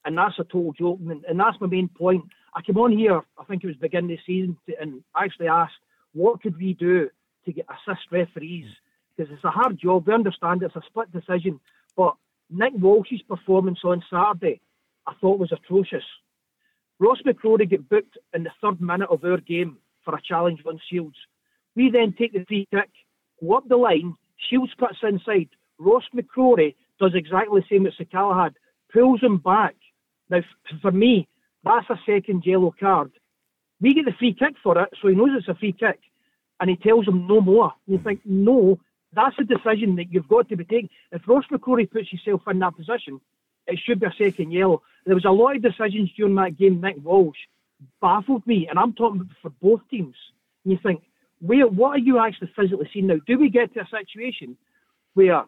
and that's a total joke. And, and that's my main point. I came on here, I think it was beginning of the season, to, and actually asked what could we do to get assist referees because it's a hard job. We understand it's a split decision, but Nick Walsh's performance on Saturday, I thought was atrocious. Ross McCrorie get booked in the third minute of our game for a challenge on Shields. We then take the free kick, go up the line, Shields cuts inside. Ross McCrorie does exactly the same as Sakala had, pulls him back. Now, for me, that's a second yellow card. We get the free kick for it, so he knows it's a free kick, and he tells him no more. You think, no, that's a decision that you've got to be taking. If Ross McCrorie puts himself in that position, it should be a second yellow. There was a lot of decisions during that game. Nick Walsh baffled me, and I'm talking for both teams. And you think, where, what are you actually physically seeing now? Do we get to a situation where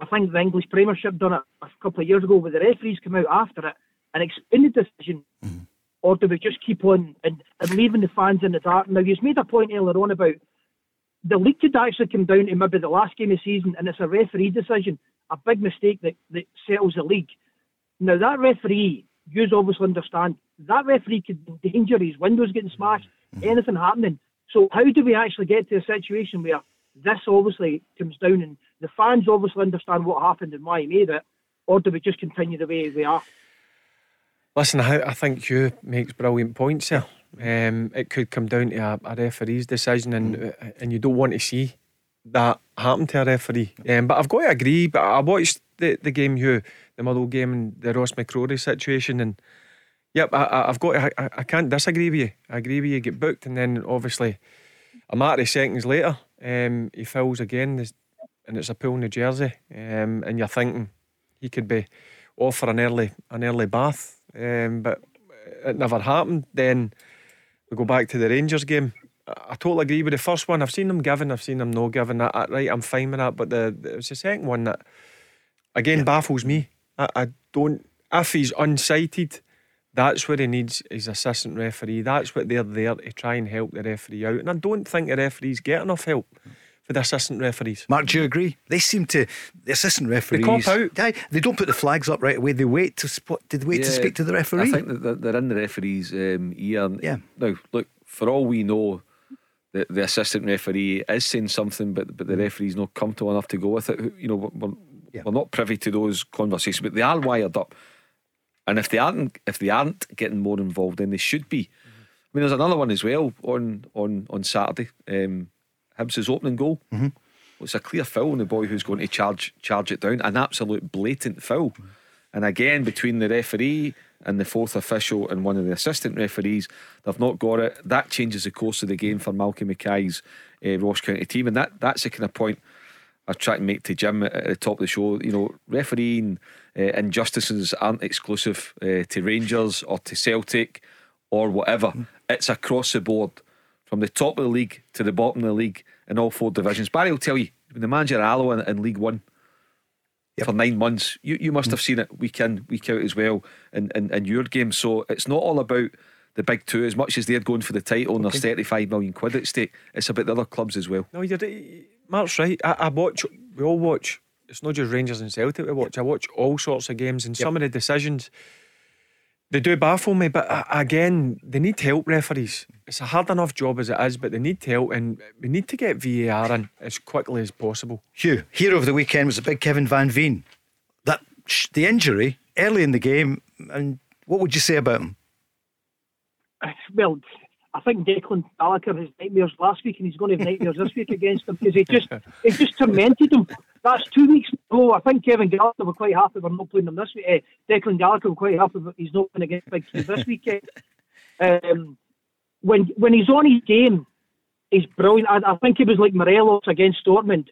I think the English Premiership done it a couple of years ago, where the referees come out after it and explain the decision, mm-hmm. or do we just keep on and, and leaving the fans in the dark? Now, you've made a point earlier on about the league could actually come down to maybe the last game of the season, and it's a referee decision, a big mistake that, that settles the league. Now, that referee, you obviously understand, that referee could endanger his windows getting smashed, mm-hmm. anything happening. So, how do we actually get to a situation where this obviously comes down and the fans obviously understand what happened and why he made it, or do we just continue the way we are? Listen, I, I think you makes brilliant points here. Um, it could come down to a, a referee's decision, and uh, and you don't want to see that happen to a referee. Um, but I've got to agree. But I watched the, the game, Hugh, the Motherwell game, and the Ross McCrorie situation, and yep, I, I've got. To, I, I can't disagree with you. I agree with you. Get booked, and then obviously a matter of seconds later, um, he fouls again, and it's a pull in the jersey, um, and you're thinking he could be off for an early an early bath, um, but it never happened. Then we go back to the Rangers game. I, totally agree with the first one. I've seen them given, I've seen them no given. That right, I'm fine with that. But the, the it was the second one that again baffles me. I, I don't. If he's unsighted, That's where he needs his assistant referee. That's what they're there to try and help the referee out. And I don't think the referees get enough help the assistant referees. Mark, do you agree? They seem to the assistant referees. cop out. Aye, they don't put the flags up right away. They wait to spot. Did they wait to speak to the referee? I think that they're- they're in the referee's um, ear. Yeah. Now, look, for all we know, the, the assistant referee is saying something, but but the referee's not comfortable enough to go with it. You know, we're, we're- we're not privy to those conversations, but they are wired up. And if they aren't, if they aren't getting more involved, then they should be. I mean, there's another one as well on on on Saturday. Um, Hibs' opening goal. Mm-hmm. It's a clear foul on the boy who's going to charge charge it down, an absolute blatant foul. And again, between the referee and the fourth official and one of the assistant referees, they've not got it. That changes the course of the game for Malcolm Mackay's uh, Ross County team, and that that's the kind of point I try to make to Jim at, at the top of the show. You know, refereeing uh, injustices aren't exclusive uh, to Rangers or to Celtic or whatever. It's across the board, from the top of the league to the bottom of the league in all four divisions. Barry will tell you, when the manager of Alloa in, in League One for nine months, you, you must have seen it week in, week out as well in, in, in your game. So it's not all about the big two as much as they're going for the title and there's 35 million quid at stake. It's about the other clubs as well. No, you're Mark's right. I, I watch. We all watch. It's not just Rangers and Celtic we watch. I watch all sorts of games, and some of the decisions they do baffle me. But uh, again, they need help. Referees. It's a hard enough job as it is, but they need help, and we need to get VAR in as quickly as possible. Hugh, hero of the weekend was a big Kevin Van Veen. That sh- the injury early in the game, and what would you say about him? Well, I think Declan Gallagher has nightmares last week, and he's going to have nightmares this week against him because he just he just tormented him. That's two weeks ago. I think Kevin Gallagher were quite happy we're not playing him this week. Uh, Declan Gallagher were quite happy that he's not playing against Big Two this weekend. Um, when when he's on his game, he's brilliant. I, I think he was like Morelos against Dortmund.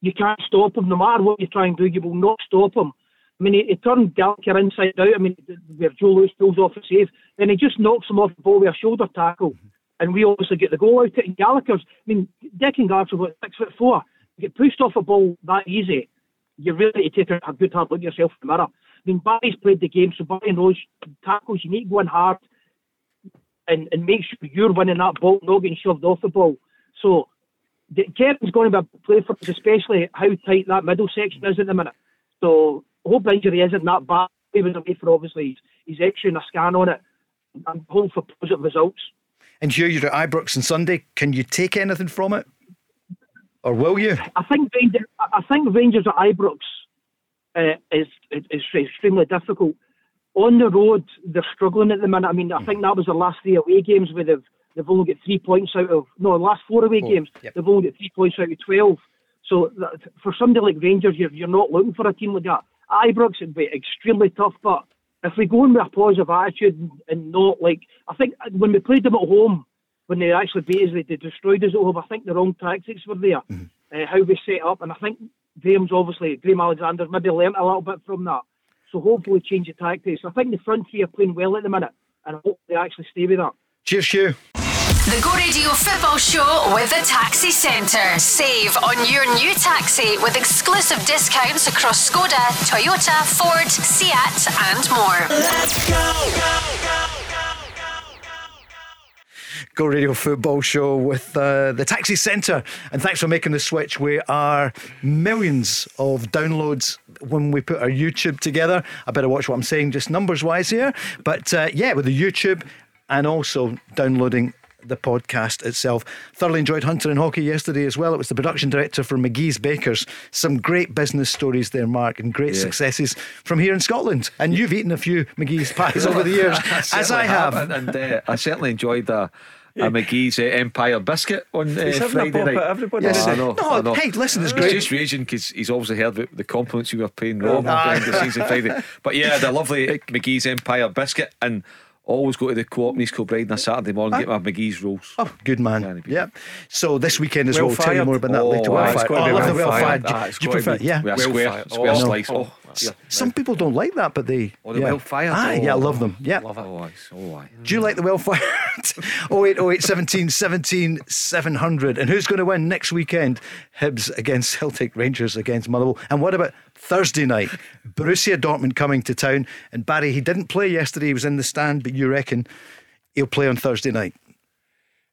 You can't stop him, no matter what you try and do. You will not stop him. I mean, he, he turned Gallagher inside out. I mean, where Joe Lewis pulls off a save, then he just knocks him off the ball with a shoulder tackle, and we obviously get the goal out of it. And Gallagher's, I mean, Declan Gallagher's what six foot four. Get pushed off a ball that easy, you really need to take a, a good hard look at yourself in the mirror. I mean, Barry's played the game, so Barry knows tackles. You need to go in hard and, and make sure you're winning that ball, not getting shoved off the ball. So the- Kevin's going to be playing for us, especially how tight that middle section is at the minute. So hope injury isn't that bad. He was away for obviously he's, his X-ray a scan on it. I'm hoping for positive results. And Hugh, you're at Ibrox on Sunday. Can you take anything from it, or will you? I think Rangers, I think Rangers at Ibrox uh, is, is extremely difficult. On the road, they're struggling at the minute. I mean, I think that was the last three away games where they've they've only got three points out of no, the last four away games yep. they've only got three points out of twelve. So that, for somebody like Rangers, you're you're not looking for a team like that. Ibrox it'd be extremely tough, but if we go in with a positive attitude and not like I think when we played them at home, when they actually beat us, they, they destroyed us at home. I think the wrong tactics were there, uh, how we set up, and I think Graham's obviously Graham Alexander's maybe learnt a little bit from that. So hopefully change the tactics. I think the front three are playing well at the minute, and I hope they actually stay with that. Cheers, Hugh. The Go Radio Football Show with the Taxi Centre. Save on your new taxi with exclusive discounts across Skoda, Toyota, Ford, Seat, and more. Let's Go Radio Football Show with uh, the Taxi Centre. And thanks for making the switch. We are millions of downloads when we put our YouTube together. I better watch what I'm saying just numbers wise here. But uh, yeah, with the YouTube and also downloading the podcast itself. Thoroughly enjoyed Hunter and Hockey yesterday as well. It was the production director for McGhee's Bakers. Some great business stories there, Mark, and great Yeah. successes from here in Scotland. And you've eaten a few McGhee's pies over the years, as I certainly have. And, uh, I certainly enjoyed a, a McGhee's uh, Empire biscuit on uh, He's having a Friday pop night. at everybody, Yes. I know, No, I know. hey, listen, it's He's great. just raging because he's obviously heard the, the compliments you were paying Rob Aye. behind the scenes on Friday. But yeah, the lovely McGhee's Empire biscuit and always go to the co-op in East Kilbride on a Saturday morning and get my McGhee's rolls. Oh, good man. Yeah. So this weekend as Well well. We'll tell you more about that Oh, later. wow. Well It's fired. Oh, I love the well well fired. fired. Ah, Do you prefer? Yeah. With a Well square, fired. square Oh, slice. oh, Oh, S- Some people don't like that, but they. Oh, the yeah. Wildfire? Ah, yeah, I Oh, love them. Yeah. Love it. Oh, aye. Oh, aye. Do you like the Wildfire? 08, 08, 17, 17, 700. And who's going to win next weekend? Hibs against Celtic, Rangers against Motherwell. And what about Thursday night? Borussia Dortmund coming to town. And Barry, he didn't play yesterday, he was in the stand, but you reckon he'll play on Thursday night?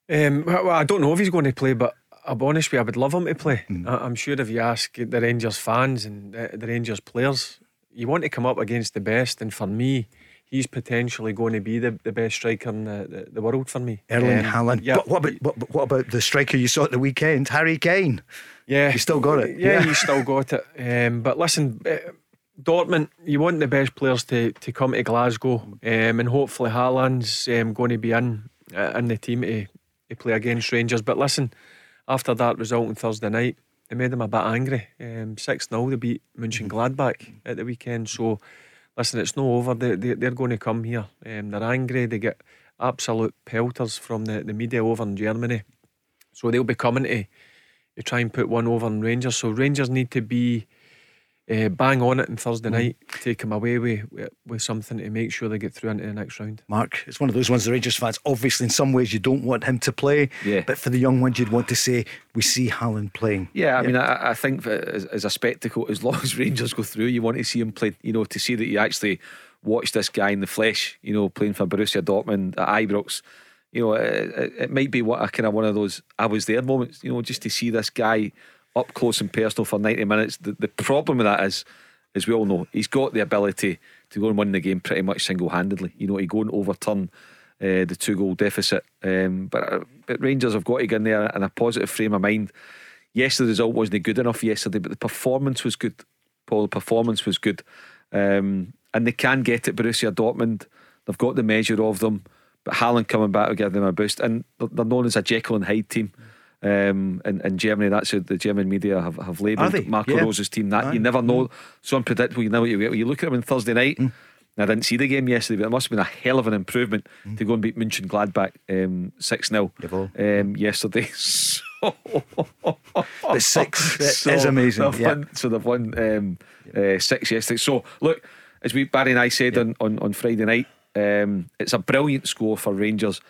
Um, well, I don't know if he's going to play, but I'll be honest with you, I would love him to play. I, I'm sure if you ask the Rangers fans and the, the Rangers players, you want to come up against the best. And for me, he's potentially going to be the, the best striker in the, the, the world for me. Erling Um, Haaland. Yeah, But what about, what, what about the striker you saw at the weekend, Harry Kane? yeah, You still got it? Yeah, Yeah. you still got it. Um, but listen, uh, Dortmund, you want the best players to, to come to Glasgow, um, and hopefully Haaland's um, going to be in uh, in the team to, to play against Rangers. But listen, after that result on Thursday night, it made them a bit angry. Um, 6 0, they beat München Gladbach at the weekend. So, listen, it's no over. They, they, they're going to come here. Um, they're angry. They get absolute pelters from the, the media over in Germany. So, they'll be coming to, to try and put one over on Rangers. So, Rangers need to be uh, bang on it on Thursday night, take them away with, with, with something to make sure they get through into the next round. Mark, it's one of those ones the Rangers fans, obviously, in some ways, you don't want him to play. Yeah. But for the young ones, you'd want to say, we see Haaland playing. Yeah, I mean, I, I think as, as a spectacle, as long as Rangers go through, you want to see him play. You know, to see that you actually watch this guy in the flesh. You know, playing for Borussia Dortmund at Ibrox. You know, it, it, it might be what a kind of one of those I was there moments. You know, just to see this guy up close and personal for ninety minutes. The, the problem with that is, as we all know, he's got the ability to go and win the game pretty much single handedly. You know, he go and overturn. Uh, the two goal deficit, um, but, but Rangers have got to get in there in a positive frame of mind yes, the result wasn't good enough yesterday, but the performance was good. Paul, the performance was good. Um, and they can get it, Borussia Dortmund. They've got the measure of them. But Haaland coming back will give them a boost. And they're- they're known as a Jekyll and Hyde team. Um, in, in Germany, that's how the German media have, have labelled? Marco Yeah. Rose's team. That Aye. you never know, so unpredictable. You know what you get. When you look at them on Thursday night, and I didn't see the game yesterday, but it must have been a hell of an improvement to go and beat München Gladbach um, six 0 um, yesterday. So But six is amazing, They've yeah. won, so they've won um, uh, six yesterday. So look, as we Barry and I said on, on on Friday night, um, it's a brilliant score for Rangers.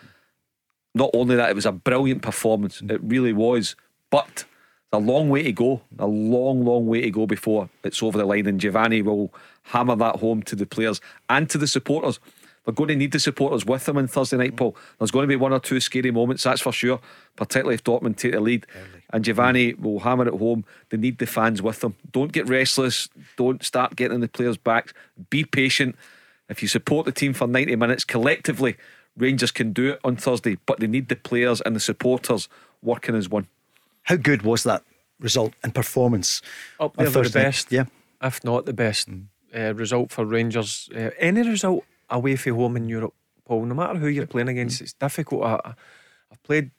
Not only that, it was a brilliant performance. It really was, but a long way to go. A long, long way to go before it's over the line. And Giovanni will hammer that home to the players and to the supporters. They're going to need the supporters with them on Thursday night, Paul. There's going to be one or two scary moments, that's for sure, particularly if Dortmund take the lead. And Giovanni will hammer it home. They need the fans with them. Don't get restless. Don't start getting the players back. Be patient. If you support the team for 90 minutes collectively, Rangers can do it on Thursday, but they need the players and the supporters working as one. How good was that result and performance? Up there, the best. Yeah. If not the best uh, result for Rangers. Uh, any result away from home in Europe, Paul, no matter who you're playing against, it's difficult. I, I- I've played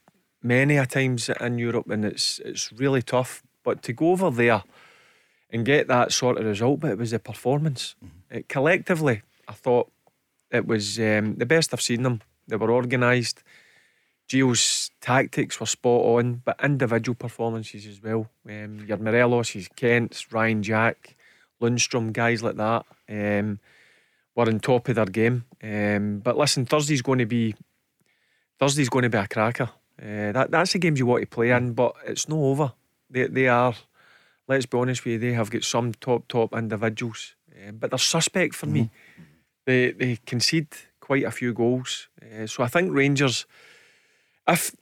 many a times in Europe and it's it's really tough. But to go over there and get that sort of result, but it was the performance. Uh, collectively, I thought it was um, the best I've seen them. They were organised. Gio's tactics were spot on, but individual performances as well. Um, your Morelos, his Kents, Ryan Jack, Lundstram, guys like that, um, were on top of their game. Um, but listen, Thursday's going to be Thursday's going to be a cracker. Uh, that that's the games you want to play in, but it's not over. They they are. Let's be honest with you. They have got some top top individuals, um, but they're suspect for me. They they concede quite a few goals, uh, so I think Rangers, if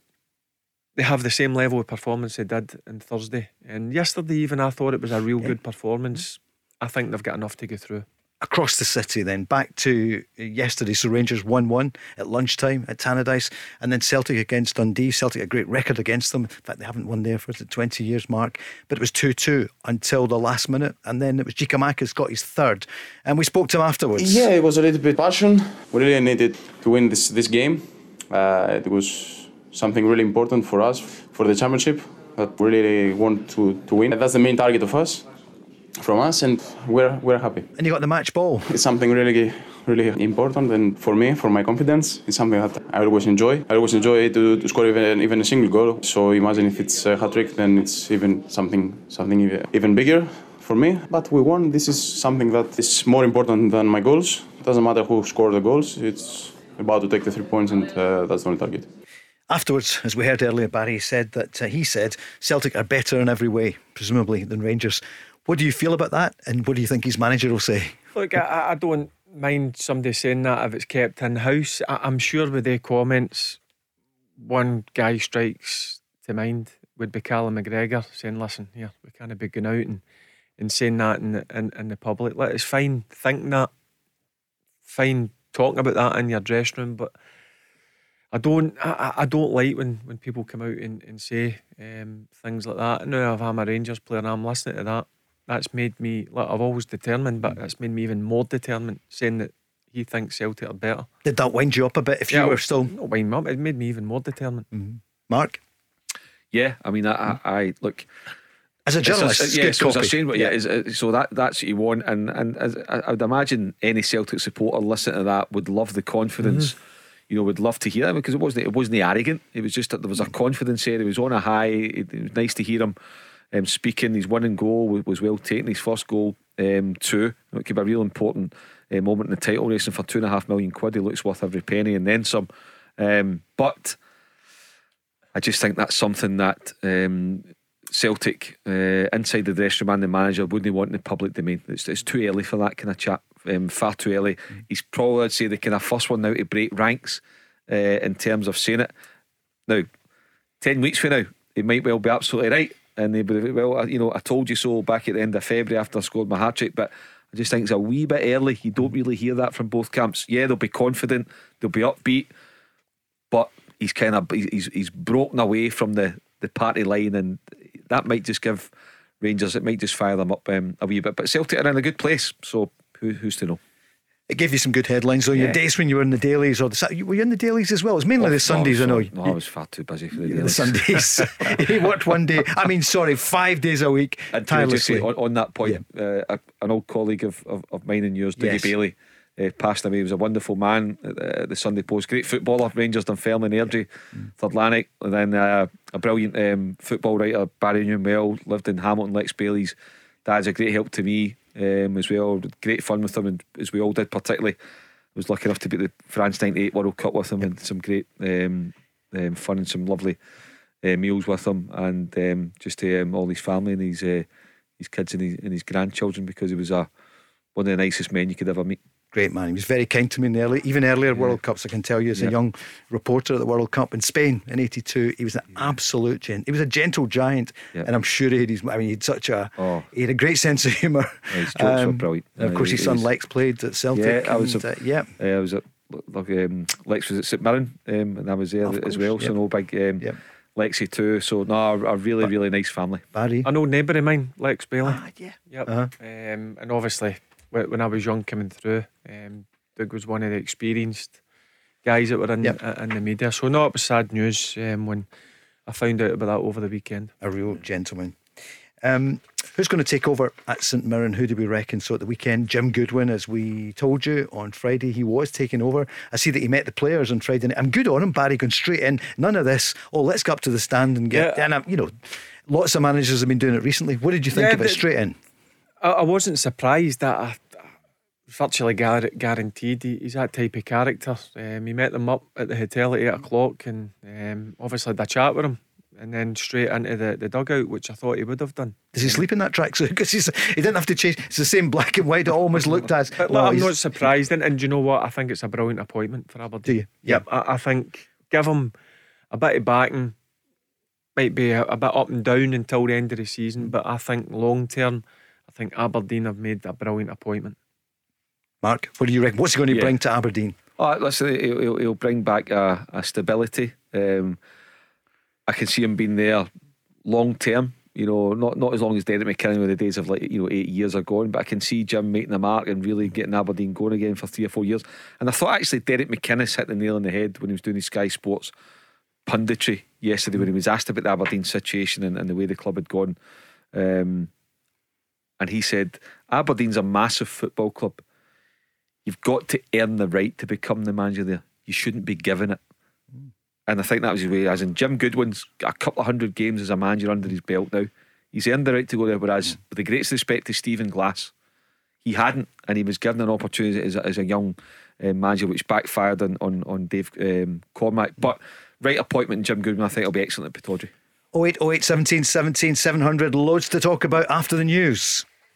they have the same level of performance they did on Thursday and yesterday, even I thought it was a real good performance. I think they've got enough to go through. Across the city, then back to yesterday. So Rangers 1 1 at lunchtime at Tannadice, and then Celtic against Dundee. Celtic a great record against them. In fact, they haven't won there for the 20 years mark, but it was 2 2 until the last minute, and then it was Giakoumakis got his third. And we spoke to him afterwards. Yeah, it was a little bit passion. We really needed to win this this game. Uh, it was something really important for us for the championship that we really want to, to win. That's the main target of us, from us, and we're we're happy. And you got the match ball. It's something really really important, and for me, for my confidence, it's something that I always enjoy. I always enjoy to, to score even even a single goal. So imagine if it's a hat trick, then it's even something something even- bigger for me. But we won. This is something that is more important than my goals. Doesn't matter who scored the goals. It's about to take the three points, and uh, that's the only target. Afterwards, as we heard earlier, Barry said that uh, he said Celtic are better in every way, presumably, than Rangers. What do you feel about that, and what do you think his manager will say? Look, I, I don't mind somebody saying that if it's kept in house. I'm sure with their comments, one guy strikes to mind would be Callum McGregor saying, "Listen, here we can't be going out and, and saying that in the, in, in the public. It's fine thinking that, fine talking about that in your dressing room, but I don't I, I don't like when, when people come out and, and say um, things like that. Now if I'm a Rangers player and I'm listening to that, that's made me like I've always determined, but that's made me even more determined, saying that he thinks Celtic are better. Did that wind you up a bit if Yeah, you were still Not wind me up, it made me even more determined. Mark? Yeah, I mean, I, I, I look. As a It's a- journalist, it's yeah, good so it's a shame, but yeah, it's, uh, so that that's what you want, and and as, I I would imagine any Celtic supporter listening to that would love the confidence. Mm-hmm. You know, would love to hear that because it wasn't it wasn't arrogant. It was just that there was Mm. a confidence there. He was on a high. It, it was nice to hear him um, speaking. His winning goal was, was well taken. His first goal um, too. It could be a real important uh, moment in the title race, and for two and a half million quid, he looks worth every penny and then some. Um, but I just think that's something that um, Celtic uh, inside the dressing room and the manager wouldn't want in the public domain. It's, it's too early for that kind of chat. Um, far too early. He's probably, I'd say, the kind of first one now to break ranks uh, in terms of saying it. Now, 10 weeks from now, he might well be absolutely right. And they would well, you know, I told you so back at the end of February after I scored my hat trick, but I just think it's a wee bit early. You don't really hear that from both camps. Yeah, they'll be confident, they'll be upbeat, but he's kind of he's he's broken away from the the party line, and that might just give Rangers. It might just fire them up um, a wee bit. But Celtic are in a good place, so who, who's to know? It gave you some good headlines, though. Your days when you were in the dailies, or the were you in the dailies as well? It was mainly the Sundays, I know. No, I was far too busy for the, The dailies. Sundays. he worked one day. I mean, sorry, five days a week, And just say, tirelessly. on, on that point, uh, an old colleague of, of, of mine and yours, Dougie Yes. Baillie, uh, passed away. He was a wonderful man at the, the Sunday Post. Great footballer, Rangers Fairland Airdrie, Third Lanark. And then uh, a brilliant um, football writer, Barry Newell, lived in Hamilton, Lex Baillie's. Dad's a great help to me um, as well. Great fun with him, and as we all did, particularly. I was lucky enough to be at the France 98 World Cup with him and some great um, um, fun and some lovely uh, meals with him and um, just to um, all his family and his uh, his kids and his, and his grandchildren because he was a one of the nicest men you could ever meet. Great man. He was very kind to me in the early, even earlier World Cups. I can tell you, as a young reporter at the World Cup in Spain in '82, he was an absolute gent. He was a gentle giant, Yeah. and I'm sure he had his. I mean, he had such a. Oh. He had a great sense of humour. Yeah, his jokes were brilliant. and of course, his son Lex played at Celtic. Yeah, I was. and, a- uh, yeah. uh, I was at like um, Lex was at St Mirren, um, and I was there Of as course, well. So no big um, Yep. Lexi too. So no, a, a really really nice family. Barry. I know neighbour of mine, Lex Baillie. Ah, yeah. Yep. Uh-huh. Um, and obviously, wh- when I was young coming through, um, Doug was one of the experienced guys that were in, Yep. uh, in the media. So, no, it was sad news um, when I found out about that over the weekend. a real gentleman. Um, who's going to take over at St Mirren? Who do we reckon? So at the weekend, Jim Goodwin, as we told you on Friday, he was taking over. I see that he met the players on Friday. night. I'm good on him, Barry, going straight in. None of this. Oh, let's go up to the stand and get. Yeah. And I'm, you know, lots of managers have been doing it recently. What did you think Yeah, of it straight in? I, I wasn't surprised that I, virtually gar- guaranteed he, he's that type of character. Um, he met them up at the hotel at eight o'clock and um, obviously had a chat with him and then straight into the, the dugout, which I thought he would have done. Does he sleep in that tracksuit? Because he didn't have to change. It's the same black and white. It almost looked as. But No, I'm he's- not surprised, and, and do you know what? I think it's a brilliant appointment for Aberdeen. Do you? Yep. I, I think give him a bit of backing. Might be a, a bit up and down until the end of the season, but I think long term, I think Aberdeen have made a brilliant appointment. Mark, what do you reckon? What's he going to Yeah. bring to Aberdeen? Oh, listen, he'll, he'll- he'll bring back a, a stability. Um, I can see him being there long term. You know, not not as long as Derek McKinnon with the days of like you know eight years are gone, but I can see Jim making a mark and really getting Aberdeen going again for three or four years. And I thought actually Derek McInnes hit the nail on the head when he was doing his Sky Sports punditry yesterday when he was asked about the Aberdeen situation and, and the way the club had gone. Um, and he said, Aberdeen's a massive football club. You've got to earn the right to become the manager there. You shouldn't be given it. And I think that was his way. As in, Jim Goodwin's a couple of hundred games as a manager under his belt now. He's earned the right to go there. Whereas, with the greatest respect to Stephen Glass, he hadn't, and he was given an opportunity as a, as a young uh, manager, which backfired on on, on Dave um, Cormack. But right appointment, Jim Goodwin, I think will be excellent at. 08, 08, 17, 17, 700. Loads to talk about after the news.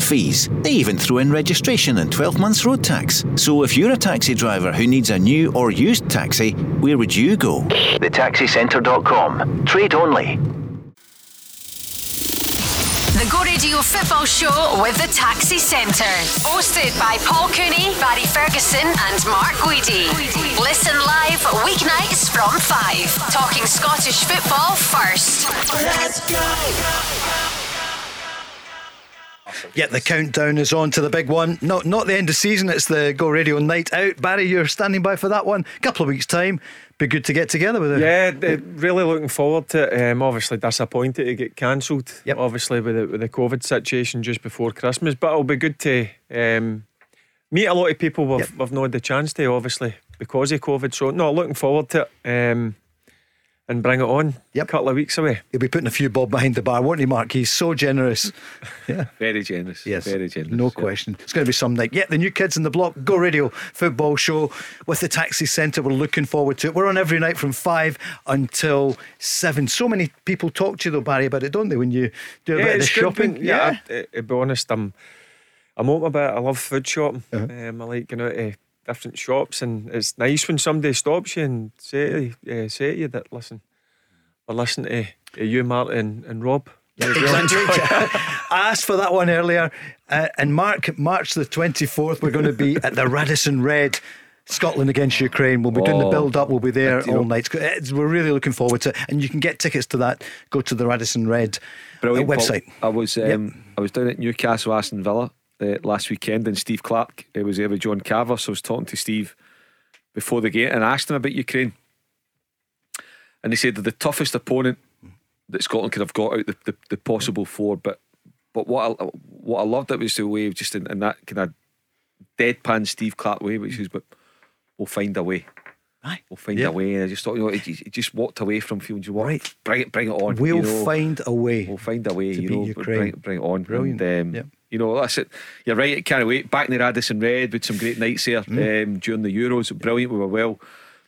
fees. They even throw in registration and 12 months road tax. So if you're a taxi driver who needs a new or used taxi, where would you go? TheTaxiCentre.com. Trade only. The Go Radio Football Show with the Taxi Centre. Hosted by Paul Cooney, Barry Ferguson, and Mark Guidi. Listen live weeknights from 5. Talking Scottish football 1st Let's go. Awesome. Yeah, the countdown is on to the big one. Not not the end of season. It's the Go Radio night out. Barry, you're standing by for that one. A couple of weeks time. Be good to get together with it. Yeah, really looking forward to it. Um, obviously disappointed to get cancelled. Yep. Obviously with the, with the COVID situation just before Christmas, but it'll be good to um, meet a lot of people we've, yep. we've not had the chance to, obviously because of COVID. So no, looking forward to it. Um, and bring it on. Yep. A couple of weeks away. He'll be putting a few bob behind the bar, won't he, Mark? He's so generous. Yeah. Very generous. Yes. Very generous. No yeah. question. It's going to be some night. Yeah, the new kids in the block, Go Radio football show with the Taxi Centre. We're looking forward to it. We're on every night from five until seven. So many people talk to you though, Barry, about it, don't they, when you do a yeah, bit of the shopping? Yeah. yeah. I, to be honest, I'm I'm open about it. I love food shopping. Uh-huh. Um, I like going out to different shops and it's nice when somebody stops you and say, uh, say to you that listen or listen to, you, Martin and Rob. I asked for that one earlier. Uh, and Mark, March the 24th, we're going to be at the Radisson Red. Scotland against Ukraine. We'll be oh, doing the oh, build up. We'll be there all night. We're really looking forward to it. And you can get tickets to that. Go to the Radisson Red uh, website. Paul, I was um, yep. I was down at Newcastle Aston Villa uh, last weekend, and Steve Clarke uh, was there with John Carver. So I was talking to Steve before the game and I asked him about Ukraine and he said they're the toughest opponent that Scotland could have got out the, the, the possible four. But but what I, what I loved it was the way just in, in that kind of deadpan Steve Clarke way, which is but we'll find a way. Aye. We'll find a way. And I just thought, you know, he, he just walked away from feeling, you what? Right. Bring it, bring it on. We'll you know. find a way. We'll find a way. You know, bring, bring, it on. Brilliant. And, um, yep. You know, that's it. You're right. Can't wait. Back in the Radisson Red with some great nights there mm. um, during the Euros. Brilliant. We were well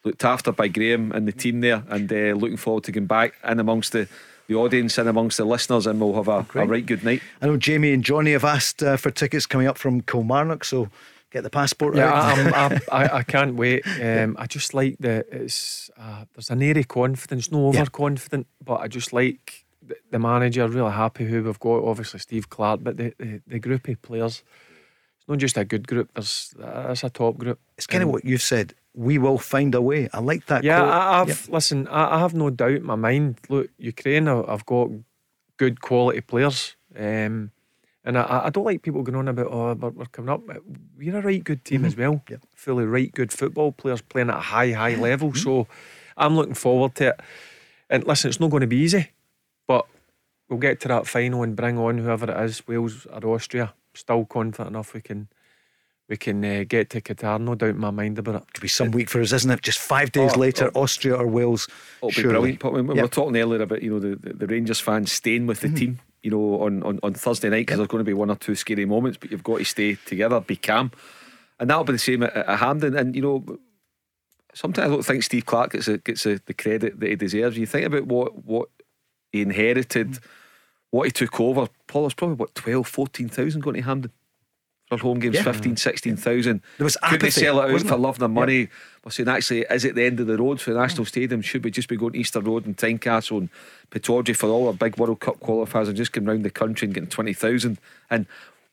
looked after by Graham and the team there, and uh, looking forward to getting back in amongst the the audience and amongst the listeners, and we'll have a, a right good night. I know Jamie and Johnny have asked uh, for tickets coming up from Kilmarnock, so get the passport yeah, out. I, I, I, can't wait. Um, I just like the it's uh, there's an airy confidence, no overconfident, yeah. but I just like the, manager. Really happy who we've got. Obviously Steve Clarke, but the, the, the group of players. It's not just a good group. There's that's a top group. It's kind um, of what you've said we will find a way. I like that. Yeah, quote. I, have yep. listen. I, I, have no doubt in my mind. Look, Ukraine, I've got good quality players, um, and I, I, don't like people going on about oh we're, we're coming up. We're a right good team mm-hmm. as well. Yep. Fully right good football players playing at a high high level. Mm-hmm. So I'm looking forward to it. And listen, it's not going to be easy, but we'll get to that final and bring on whoever it is, Wales or Austria. Still confident enough we can we can uh, get to Qatar. No doubt in my mind about it. Could be some week for us, isn't it? Just five days oh, later, oh, Austria or Wales. It'll surely. be brilliant. But we, we yep. were talking earlier about you know the, the, Rangers fans staying with the mm. team. You know on, on, on Thursday night because yep. there's going to be one or two scary moments, but you've got to stay together, be calm, and that'll be the same at, at Hampden. And you know sometimes I don't think Steve Clarke gets a, gets a, the credit that he deserves. You think about what what he inherited, mm. what he took over. Paul, there's probably what 12, 14,000 going to Hampden for home games, yeah. 15, 16,000. There was Could apathy, they sell it out for it? love and money? We're saying actually, is it the end of the road for the National Stadium? Should we just be going Easter Road and Tynecastle and Pittodrie for all our big World Cup qualifiers and just going round the country and getting 20,000? And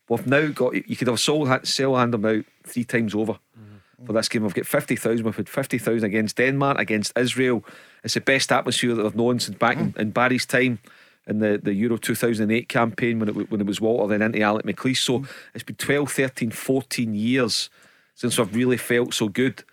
we've now got, you could have sold, sell hand them out three times over. Mm-hmm. For this game, we've got 50,000. We've had 50,000 against Denmark, against Israel. It's the best atmosphere that I've known since back mm. in, in Barry's time. in the, the Euro 2008 campaign when it, when it was Walter, then into Alex McLeish. So it's been 12, 13, 14 years since I've really felt so good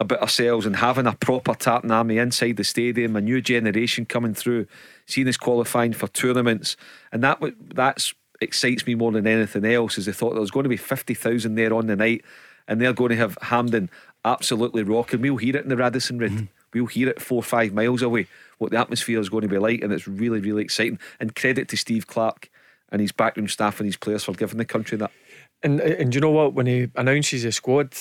about ourselves and having a proper Tartan army inside the stadium, a new generation coming through, seeing us qualifying for tournaments. And that that's excites me more than anything else is the thought there was going to be 50,000 there on the night and they're going to have Hampden absolutely rocking. We'll hear it in the Radisson Red. Mm. We'll hear it four or five miles away what the atmosphere is going to be like, and it's really, really exciting. And credit to Steve Clarke and his backroom staff and his players for giving the country that. And and you know what? When he announces the squad,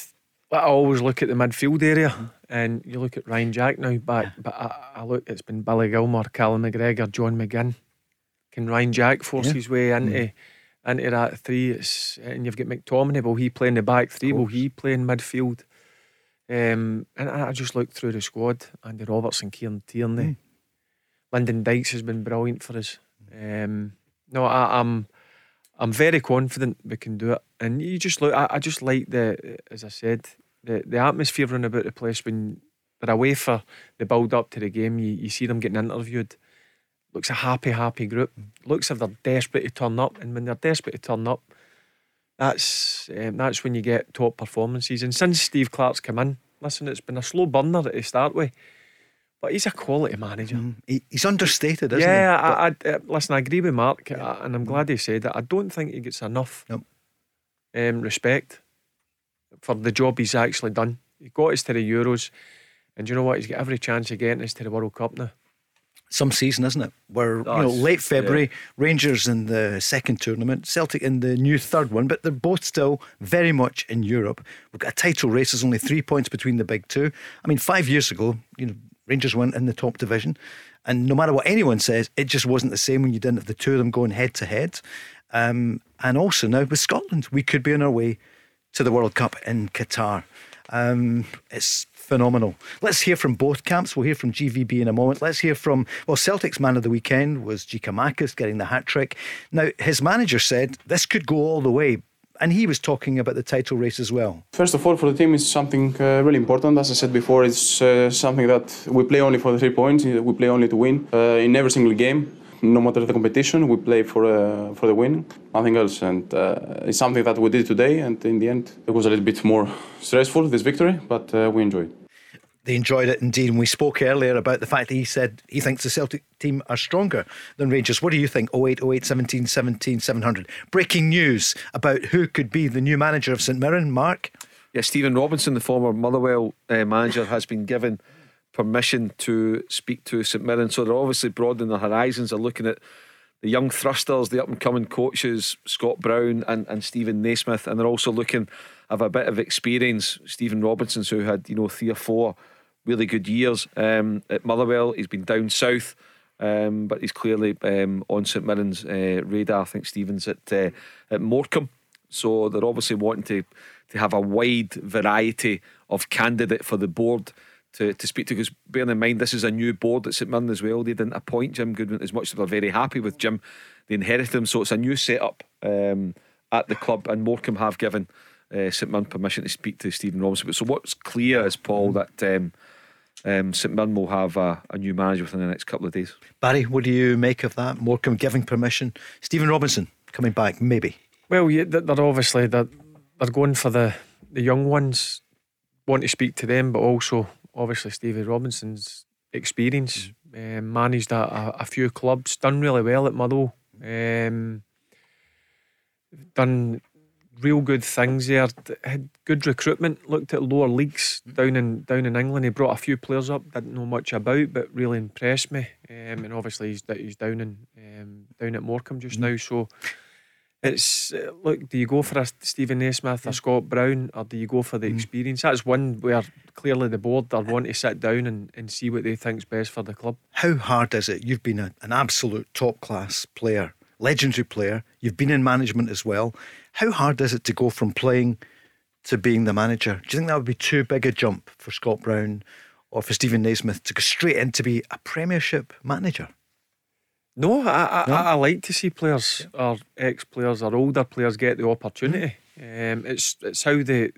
I always look at the midfield area, and you look at Ryan Jack now back, but I, I, look, it's been Billy Gilmour, Callum McGregor, John McGinn. Can Ryan Jack force yeah. his way into? Mm into that three. It's, and you've got McTominay. Will he play in the back three? Will he play in midfield? Um, and I just looked through the squad: Andy Robertson, Kieran Tierney, mm. Lyndon Dykes has been brilliant for us. Um, no, I, am I'm, I'm very confident we can do it. And you just look, I, I just like the, as I said, the the atmosphere around about the place when they're away for the build up to the game. You, you see them getting interviewed. Looks a happy, happy group. Looks if they're desperate to turn up, and when they're desperate to turn up, that's um, that's when you get top performances. And since Steve Clarke's come in, listen, it's been a slow burner to start with. But he's a quality manager. Mm, he, he's understated, isn't yeah, he? Yeah, I, I, uh, listen, I agree with Mark, yeah. Uh, and I'm glad he said that. I don't think he gets enough nope. um, respect for the job he's actually done. He got us to the Euros, and you know what? He's got every chance of getting us to the World Cup now some season, isn't it? Where you know late February, yeah. Rangers in the second tournament, Celtic in the new third one, but they're both still very much in Europe. We've got a title race. There's only three points between the big two. I mean, five years ago, you know, Rangers went in the top division, and no matter what anyone says, it just wasn't the same when you didn't have the two of them going head to head. Um, and also now with Scotland, we could be on our way to the World Cup in Qatar. Um, it's phenomenal. Let's hear from both camps. We'll hear from GVB in a moment. Let's hear from, well, Celtic's man of the weekend was Giakoumakis getting the hat trick. Now, his manager said this could go all the way. And he was talking about the title race as well. First of all, for the team, it's something uh, really important. As I said before, it's uh, something that we play only for the three points. We play only to win uh, in every single game no matter the competition, we play for uh, for the win, nothing else. And uh, it's something that we did today, and in the end, it was a little bit more stressful this victory, but uh, we enjoyed. They enjoyed it indeed, and we spoke earlier about the fact that he said he thinks the Celtic team are stronger than Rangers. What do you think? 08, 08, 17, 17, 700. Breaking news about who could be the new manager of St Mirren, Mark. Yeah, Stephen Robinson, the former Motherwell uh, manager, has been given permission to speak to St Mirren. So they're obviously broadening their horizons. They're looking at the young thrusters, the up and coming coaches, Scott Brown and, and Steven Naismith, and they're also looking have a bit of experience. Stephen Robinson, who had you know three or four really good years um, at Motherwell, he's been down south, um, but he's clearly um, on St Mirren's uh, radar. I think Stephen's at uh, at Morecambe, so they're obviously wanting to to have a wide variety of candidate for the board to, to speak to because bearing in mind this is a new board at St Mirren as well. They didn't appoint Jim Goodwin as much as they're very happy with Jim. They inherited him, so it's a new setup um, at the club, and Morecambe have given uh, St Mirren permission to speak to Stephen Robinson. But so what's clear is Paul that. Um, um, St Mirren will have a, a, new manager within the next couple of days. Barry, what do you make of that? Morecambe giving permission. Stephen Robinson coming back, maybe. Well, yeah, they're obviously they're, they're going for the, the young ones, want to speak to them, but also obviously Stevie Robinson's experience. Mm. Um, managed a, a, a, few clubs, done really well at Motherwell. Um, done real good things there. Had good recruitment. Looked at lower leagues mm. down in down in England. He brought a few players up. Didn't know much about, but really impressed me. Um, and obviously he's he's down in um, down at Morecambe just mm. now. So it's uh, look, do you go for a Stephen Naismith, a Scott Brown, or do you go for the mm. experience? That's one where clearly the board are wanting to sit down and, and see what they think's best for the club. How hard is it? You've been a, an absolute top class player, legendary player. You've been in management as well. How hard is it to go from playing to being the manager? Do you think that would be too big a jump for Scott Brown or for Stephen Naismith to go straight in to be a Premiership manager? No, I, I, no? I, like to see players or ex players or older players get the opportunity. Um, it's it's how the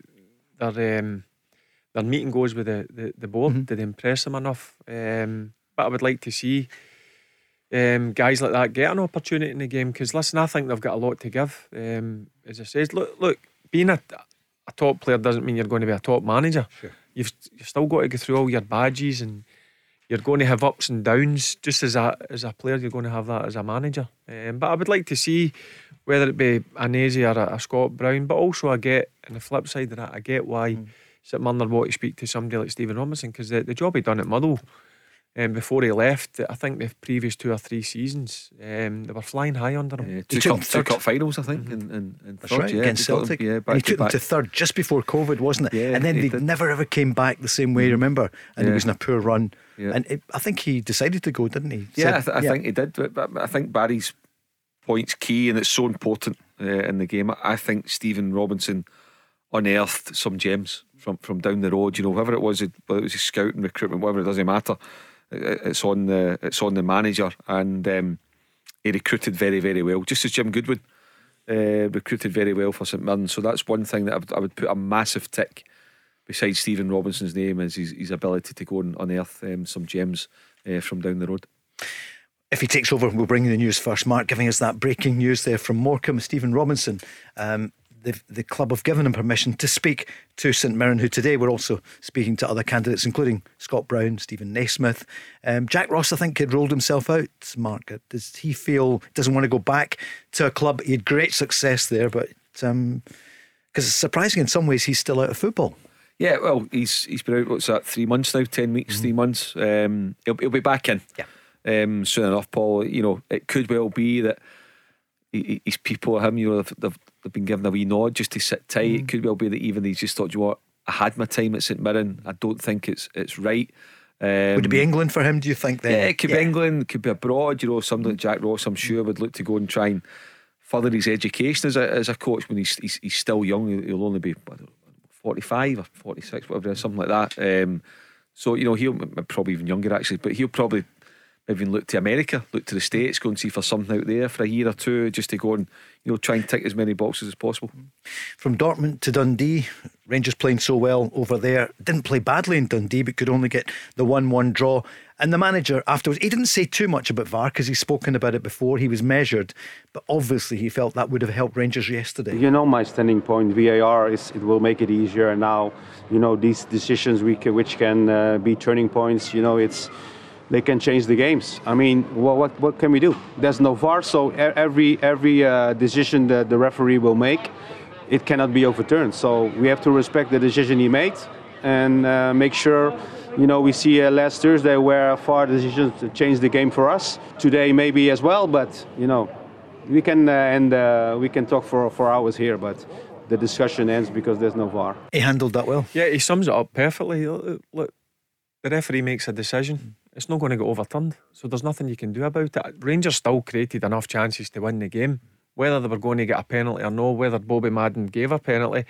their um, their meeting goes with the, the, the board. Mm-hmm. Did they impress them enough? Um, but I would like to see um, guys like that get an opportunity in the game. Because listen, I think they've got a lot to give. Um, as I said, look, look, being a, a top player doesn't mean you're going to be a top manager. Sure. You've you've still got to go through all your badges and you're going to have ups and downs. Just as a as a player, you're going to have that as a manager. Um, but I would like to see whether it be a Nazy or a, a Scott Brown. But also, I get on the flip side of that, I get why mm. St Mirren want to speak to somebody like Stephen Robinson because the, the job he done at Motherwell um, before he left, I think the previous two or three seasons, um, they were flying high under him. Yeah, two, cup, two cup finals, I think, mm-hmm. in, in, in That's third, right, yeah, against Celtic. Them, yeah, and he took them to third just before COVID, wasn't it? Yeah, and then they did. never ever came back the same way, mm-hmm. remember? And yeah. he was in a poor run. Yeah. And it, I think he decided to go, didn't he? Yeah, Said, I, th- I think he did. But I think Barry's point's key and it's so important uh, in the game. I think Stephen Robinson unearthed some gems from, from down the road. You know, whatever it was, whether it was his scouting, recruitment, whatever, it doesn't matter it's on the it's on the manager, and um, he recruited very very well, just as Jim Goodwin uh, recruited very well for St Mirren. So that's one thing that I would, I would, put a massive tick beside Stephen Robinson's name is his, his ability to go and unearth um, some gems uh, from down the road. If he takes over, we'll bring you the news first. Mark giving us that breaking news there from Morecambe. Stephen Robinson um, the, the club have given him permission to speak to St Mirren, who today were also speaking to other candidates, including Scott Brown, Stephen Naismith. Um, Jack Ross, I think, had rolled himself out. Mark, does he feel doesn't want to go back to a club? He had great success there, but because um, it's surprising in some ways he's still out of football. Yeah, well, he's he's been out. What's that? Three months now, ten weeks, mm-hmm. three months. Um, he'll, he'll be back in. Yeah. Um, soon enough, Paul. You know, it could well be that his people, him, you know, they've, they've been given a wee nod just to sit tight. Mm. It could well be that even he's just thought, you know what, I had my time at St Mirren. I don't think it's it's right. Um, would it be England for him? Do you think? Then? Yeah, it could yeah. be England. It could be abroad. You know, something like Jack Ross. I'm sure would look to go and try and further his education as a as a coach when he's he's, he's still young. He'll only be 45 or 46, whatever, something like that. Um, so you know, he'll probably even younger actually, but he'll probably even look to America, look to the States, go and see for something out there for a year or two, just to go and you know try and tick as many boxes as possible. From Dortmund to Dundee, Rangers playing so well over there. Didn't play badly in Dundee, but could only get the one-one draw. And the manager afterwards, he didn't say too much about VAR because he's spoken about it before. He was measured, but obviously he felt that would have helped Rangers yesterday. You know my standing point. VAR is it will make it easier. And now, you know these decisions we can, which can uh, be turning points. You know it's they can change the games. I mean, what, what, what can we do? There's no VAR, so every, every uh, decision that the referee will make, it cannot be overturned. So we have to respect the decision he made and uh, make sure, you know, we see uh, last Thursday where VAR decisions changed the game for us. Today maybe as well, but, you know, we can, uh, and uh, we can talk for, for hours here, but the discussion ends because there's no VAR. He handled that well. Yeah, he sums it up perfectly. Look, the referee makes a decision it's not going to get overturned. So there's nothing you can do about it. Rangers still created enough chances to win the game. Whether they were going to get a penalty or no, whether Bobby Madden gave a penalty,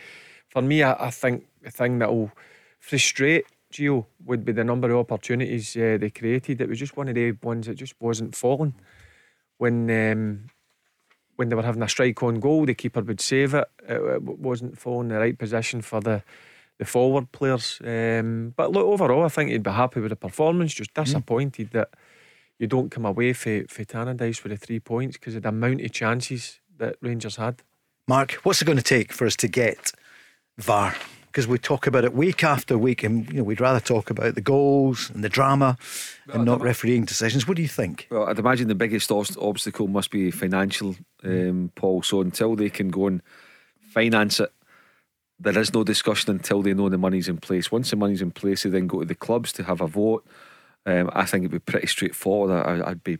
for me, I, I think the thing that will frustrate Gio would be the number of opportunities uh, they created. It was just one of the ones that just wasn't falling. When um, when they were having a strike on goal, the keeper would save it. It, it wasn't falling in the right position for the the forward players. Um, but look, overall, I think he'd be happy with the performance. Just hmm. disappointed mm. that you don't come away for, for Tannadice with the three points because of the amount of chances that Rangers had. Mark, what's it going to take for us to get VAR? Because we talk about it week after week, and you know we'd rather talk about the goals and the drama and not refereeing decisions. What do you think? Well, I'd imagine the biggest obstacle must be financial, um, Paul. So until they can go and finance it there is no discussion until they know the money's in place. Once the money's in place, they then go to the clubs to have a vote. Um, I think it'd be pretty straightforward. I, would be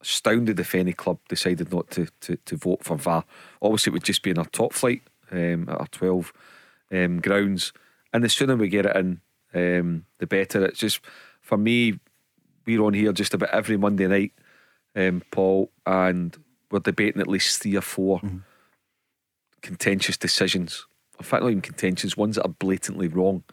astounded if any club decided not to, to, to, vote for VAR. Obviously, it would just be in our top flight um, at our 12 um, grounds. And the sooner we get it in, um, the better. It's just, for me, we're on here just about every Monday night, um, Paul, and we're debating at least three or 4 mm-hmm. contentious decisions in fact, not even contentions, ones that are blatantly wrong.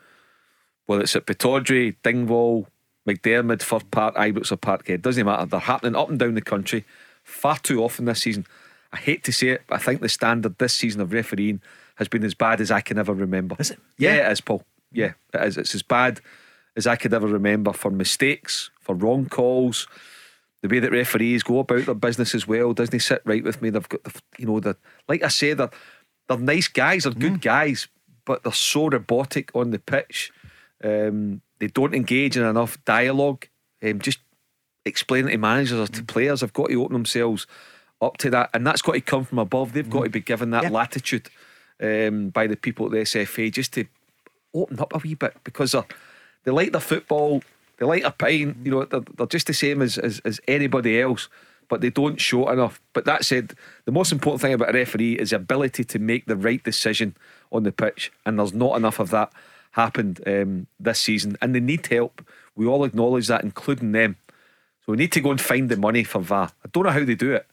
Whether it's at Pittodrie, Dingwall, McDiarmid, Fir Park, Ibrox or Parkhead, doesn't matter. They're happening up and down the country far too often this season. I hate to say it, but I think the standard this season of refereeing has been as bad as I can ever remember. Is it? Yeah, yeah it is, Paul. Yeah, it is. It's as bad as I could ever remember for mistakes, for wrong calls. the way that referees go about their business as well doesn't sit right with me. They've got, the, you know, the like I say, they're, they're nice guys, they're good guys, but they're so robotic on the pitch. Um, they don't engage in enough dialogue. Um, just explaining to managers or to players, they've got to open themselves up to that, and that's got to come from above. They've got to be given that latitude um, by the people at the SFA just to open up a wee bit because they're, they like their football, they like their pint, you know, they're, they're just the same as, as, as anybody else, but they don't show enough. But that said, the most important thing about a referee is the ability to make the right decision on the pitch, and there's not enough of that happened um, this season, and they need help. We all acknowledge that, including them. So we need to go and find the money for VAR. I don't know how they do it.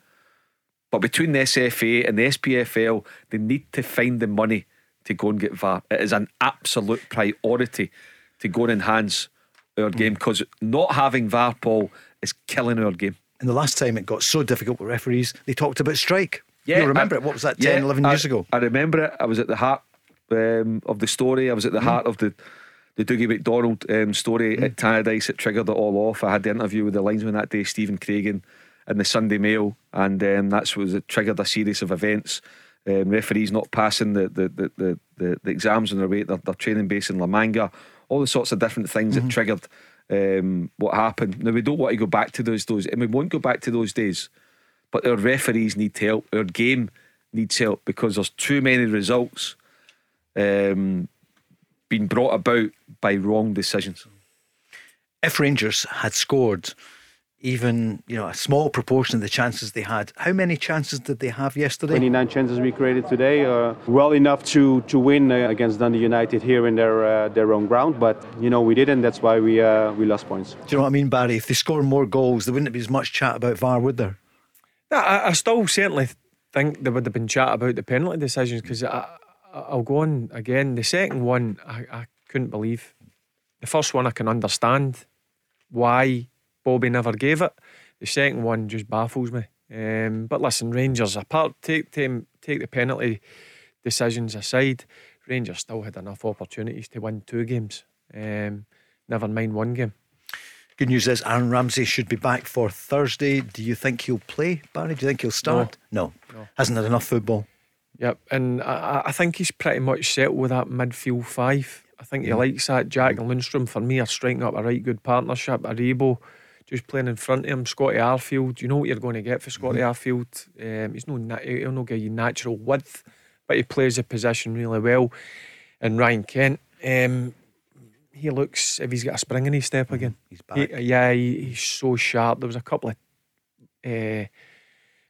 But between the SFA and the SPFL, they need to find the money to go and get VAR. It is an absolute priority to go and enhance our game because not having VAR, Paul, is killing our game. And the last time it got so difficult with referees, they talked about strike. you remember I- it? What was that, 10, yeah, 11 I- years ago? I remember it. I was at the heart um, of the story. I was at Mm-hmm. the heart of the the Dougie McDonald um, story at Tannadice. It triggered it all off. I had the interview with the linesman that day, Stephen Craven, in the Sunday Mail, and um, that's was it triggered a series of events. Um, referees not passing the the, the, the, the, the exams on their way, their, their training base in La Manga, all the sorts of different things that triggered um, what happened. Now we don't want to go back to those days, and we won't go back to those days. But our referees need help. Our game needs help because there's too many results um, being brought about by wrong decisions. If Rangers had scored even you know a small proportion of the chances they had, how many chances did they have yesterday? 29 chances we created today, uh, well enough to to win uh, against Dundee United here in their uh, their own ground. But you know we didn't. That's why we uh, we lost points. Do you know what I mean, Barry? If they score more goals, there wouldn't be as much chat about VAR, would there? No, I, I still certainly think there would have been chat about the penalty decisions because I, I, I'll go on again. The second one, I, I couldn't believe. The first one, I can understand why Bobby never gave it. The second one just baffles me. Um, but listen, Rangers apart, take take take the penalty decisions aside. Rangers still had enough opportunities to win two games. Um, never mind one game. Good news is Aaron Ramsey should be back for Thursday. Do you think he'll play, Barry? Do you think he'll start? No. No. Hasn't had enough football. Yep, and I, I think he's pretty much settled with that midfield five. I think he likes that. Jack and Lundstram, for me, are striking up a right good partnership. Aribo just playing in front of him. Scotty Arfield, you know what you're going to get for Scotty Arfield. Um, he's no, na- he'll not give you natural width, but he plays the position really well. And Ryan Kent, um, he looks if he's got a spring in his step again. He's He- back. yeah, he, he's so sharp. There was a couple of uh,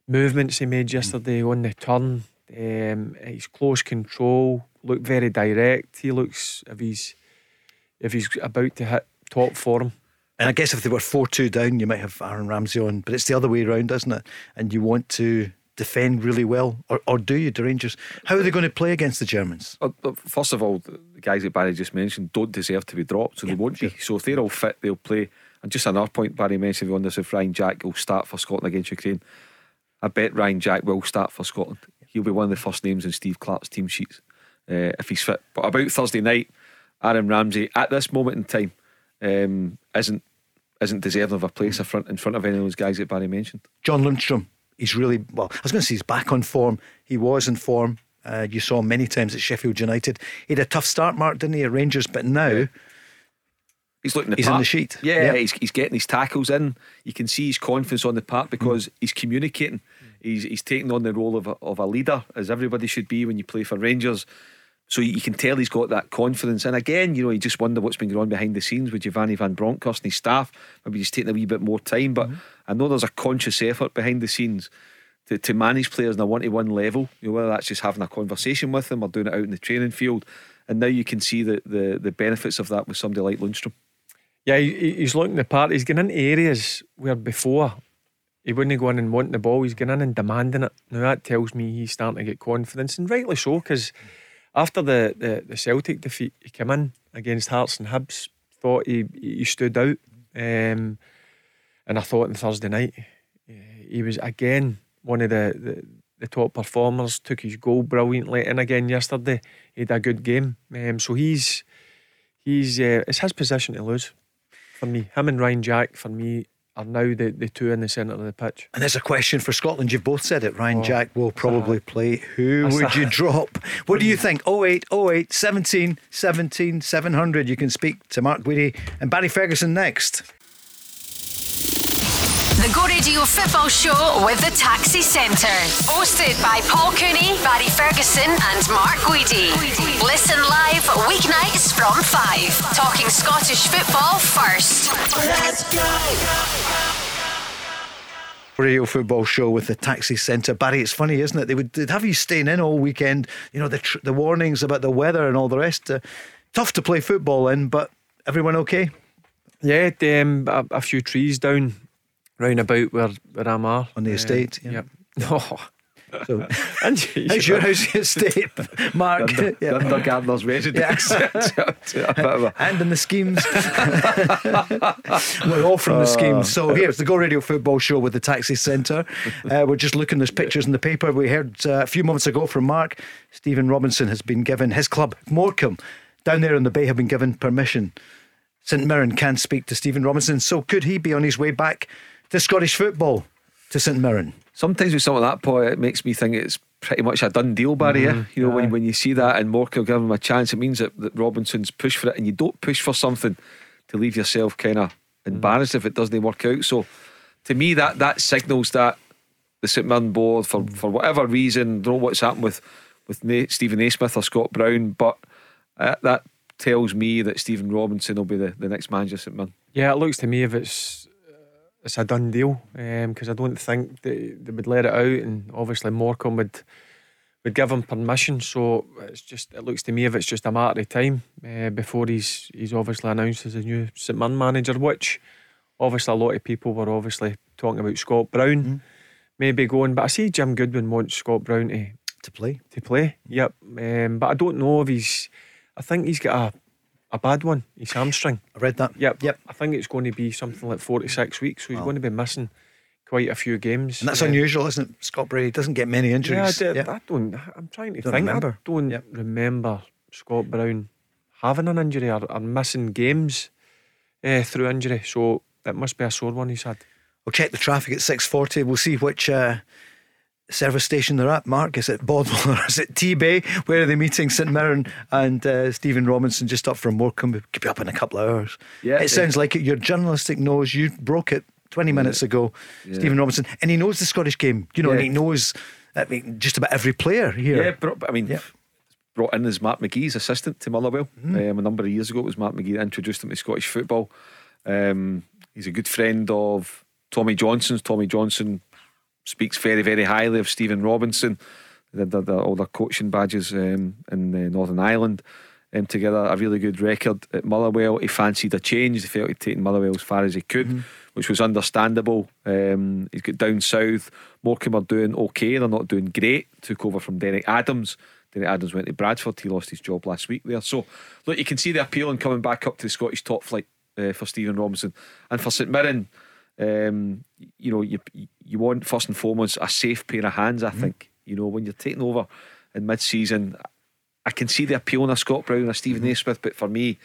movements he made yesterday on the turn. Um, he's close control, look very direct. He looks if he's if he's about to hit top form. And I guess if they were 4 2 down, you might have Aaron Ramsey on, but it's the other way around, isn't it? And you want to defend really well, or, or do you, the Rangers? How are they going to play against the Germans? First of all, the guys that Barry just mentioned don't deserve to be dropped, so they won't be. So if they're all fit, they'll play. And just another point Barry mentioned on this: if Ryan Jack will start for Scotland against Ukraine, I bet Ryan Jack will start for Scotland. He'll be one of the first names in Steve Clarke's team sheets uh, if he's fit. But about Thursday night, Aaron Ramsey at this moment in time um, isn't isn't deserving of a place in front in front of any of those guys that Barry mentioned. John Lundstram, he's really, well, I was going to say he's back on form. He was in form. Uh, you saw him many times at Sheffield United. He had a tough start, Mark, didn't he, at Rangers? But now He's looking the He's in the sheet. Yeah, Yeah. He's, he's getting his tackles in. You can see his confidence on the park because he's communicating. He's he's taking on the role of a, of a leader, as everybody should be when you play for Rangers. So you can tell he's got that confidence. And again, you know, you just wonder what's been going on behind the scenes with Giovanni Van Bronckhorst and his staff. Maybe he's taking a wee bit more time. But mm-hmm. I know there's a conscious effort behind the scenes to, to manage players on a one to one level. You know, whether that's just having a conversation with them or doing it out in the training field. And now you can see the, the, the benefits of that with somebody like Lundstram. Yeah, he, he- he's looking the part. He's getting into areas where before he wouldn't go in and want the ball. He's getting in and demanding it. Now that tells me he's starting to get confidence, and rightly so, because after the, the, the Celtic defeat, he came in against Hearts and Hibs. Thought he he stood out, um, and I thought on Thursday night eh, he was again one of the, the the top performers. Took his goal brilliantly, and again yesterday he had a good game. Um, so he's he's uh, it's his position to lose for me. Him and Ryan Jack for me are now the, the two in the centre of the pitch. And there's a question for Scotland. You've both said it. Ryan Oh, Jack will probably uh, play. Who would a- you drop? What do you hmm. think? 08, 08, 17, 17, 700. You can speak to Mark Guidi and Barry Ferguson next. The Go Radio Football Show with the Taxi Centre. Hosted by Paul Cooney, Barry Ferguson, and Mark Guidi. Listen live weeknights from 5. Talking Scottish football first. Let's go. Radio football show with the taxi centre. Barry, it's funny, isn't it? They would they'd have you staying in all weekend. You know the tr- the warnings about the weather and all the rest. Uh, tough to play football in, but everyone okay? Yeah, um, a, a few trees down round about where, where I'm at. On the estate, yeah. Yep. Oh. So, and how's your how's your estate, Mark? The, Yeah. the gardener's residence. A bit and in the schemes. we're all from the schemes. So here's the Go Radio Football Show with the Taxi Centre. Uh, we're just looking. There's pictures in the paper. We heard uh, a few moments ago from Mark. Stephen Robinson has been given his club Morecambe down there in the Bay have been given permission. St Mirren can speak to Stephen Robinson. So could he be on his way back to Scottish football to St Mirren? Sometimes with some of that, Paul, it makes me think it's pretty much a done deal, Barry. yeah? Mhm, You know, aye. when, when you see that and Morecambe give him a chance, it means that, that Robinson's pushed for it, and you don't push for something to leave yourself kind of embarrassed if it doesn't work out. So, to me, that that signals that the St Mirren board, for, for whatever reason, don't know what's happened with with Na- Stephen Naismith or Scott Brown, but uh, that tells me that Stephen Robinson will be the, the next manager of St Mirren. Yeah, it looks to me if it's it's a done deal because I don't think they, they would let it out, and obviously Morecambe would would give him permission. So it's just it looks to me if it's just a matter of time uh, before he's he's obviously announced as a new St Mirren manager, which obviously a lot of people were obviously talking about Scott Brown maybe going, but I see Jim Goodwin wants Scott Brown to to play to play. Yep, um, but I don't know if he's. I think he's got a a bad one. His hamstring. I read that. Yep. Yep. I think it's going to be something like four to six weeks. So he's going to be missing quite a few games. And that's Uh, unusual, isn't it? Scott Brady doesn't get many Yeah, I, injuries. did- I don't. I'm trying to Don't think. remember. I don't remember Scott Brown having an injury or, or missing games uh, through injury. So it must be a sore one he's had. We'll check the traffic at 6.40. We'll see which uh, service station they're at. Mark, is it Bothwell or is it Tebay? Where are they meeting? St Mirren and uh, Stephen Robinson just up from Morecambe. Could be up in a couple of hours. Yeah, It sounds like it. Your journalistic nose, you broke it 20 minutes ago, Yeah. Stephen Robinson. And he knows the Scottish game, you know, and he knows I mean, just about every player here. Yeah, bro- I mean, brought in as Mark McGhee's assistant to Motherwell Mm-hmm. um, a number of years ago. It was Mark McGee that introduced him to Scottish football. Um, he's a good friend of Tommy Johnson's. Tommy Johnson speaks very, very highly of Stephen Robinson. They did the- all their coaching badges um, in uh, Northern Ireland um, together. A really good record at Motherwell. He fancied a change. He felt he'd taken Motherwell as far as he could, which was understandable. Um, he's got down south. Morecambe are doing okay. They're not doing great. Took over from Derek Adams. Derek Adams went to Bradford. He lost his job last week there. So, look, you can see the appeal in coming back up to the Scottish top flight uh, for Stephen Robinson. And for St Mirren, um, you know, you you want first and foremost a safe pair of hands. I think you know when you're taking over in mid-season, I can see the appeal in a Scott Brown and a Stephen Naismith, but for me,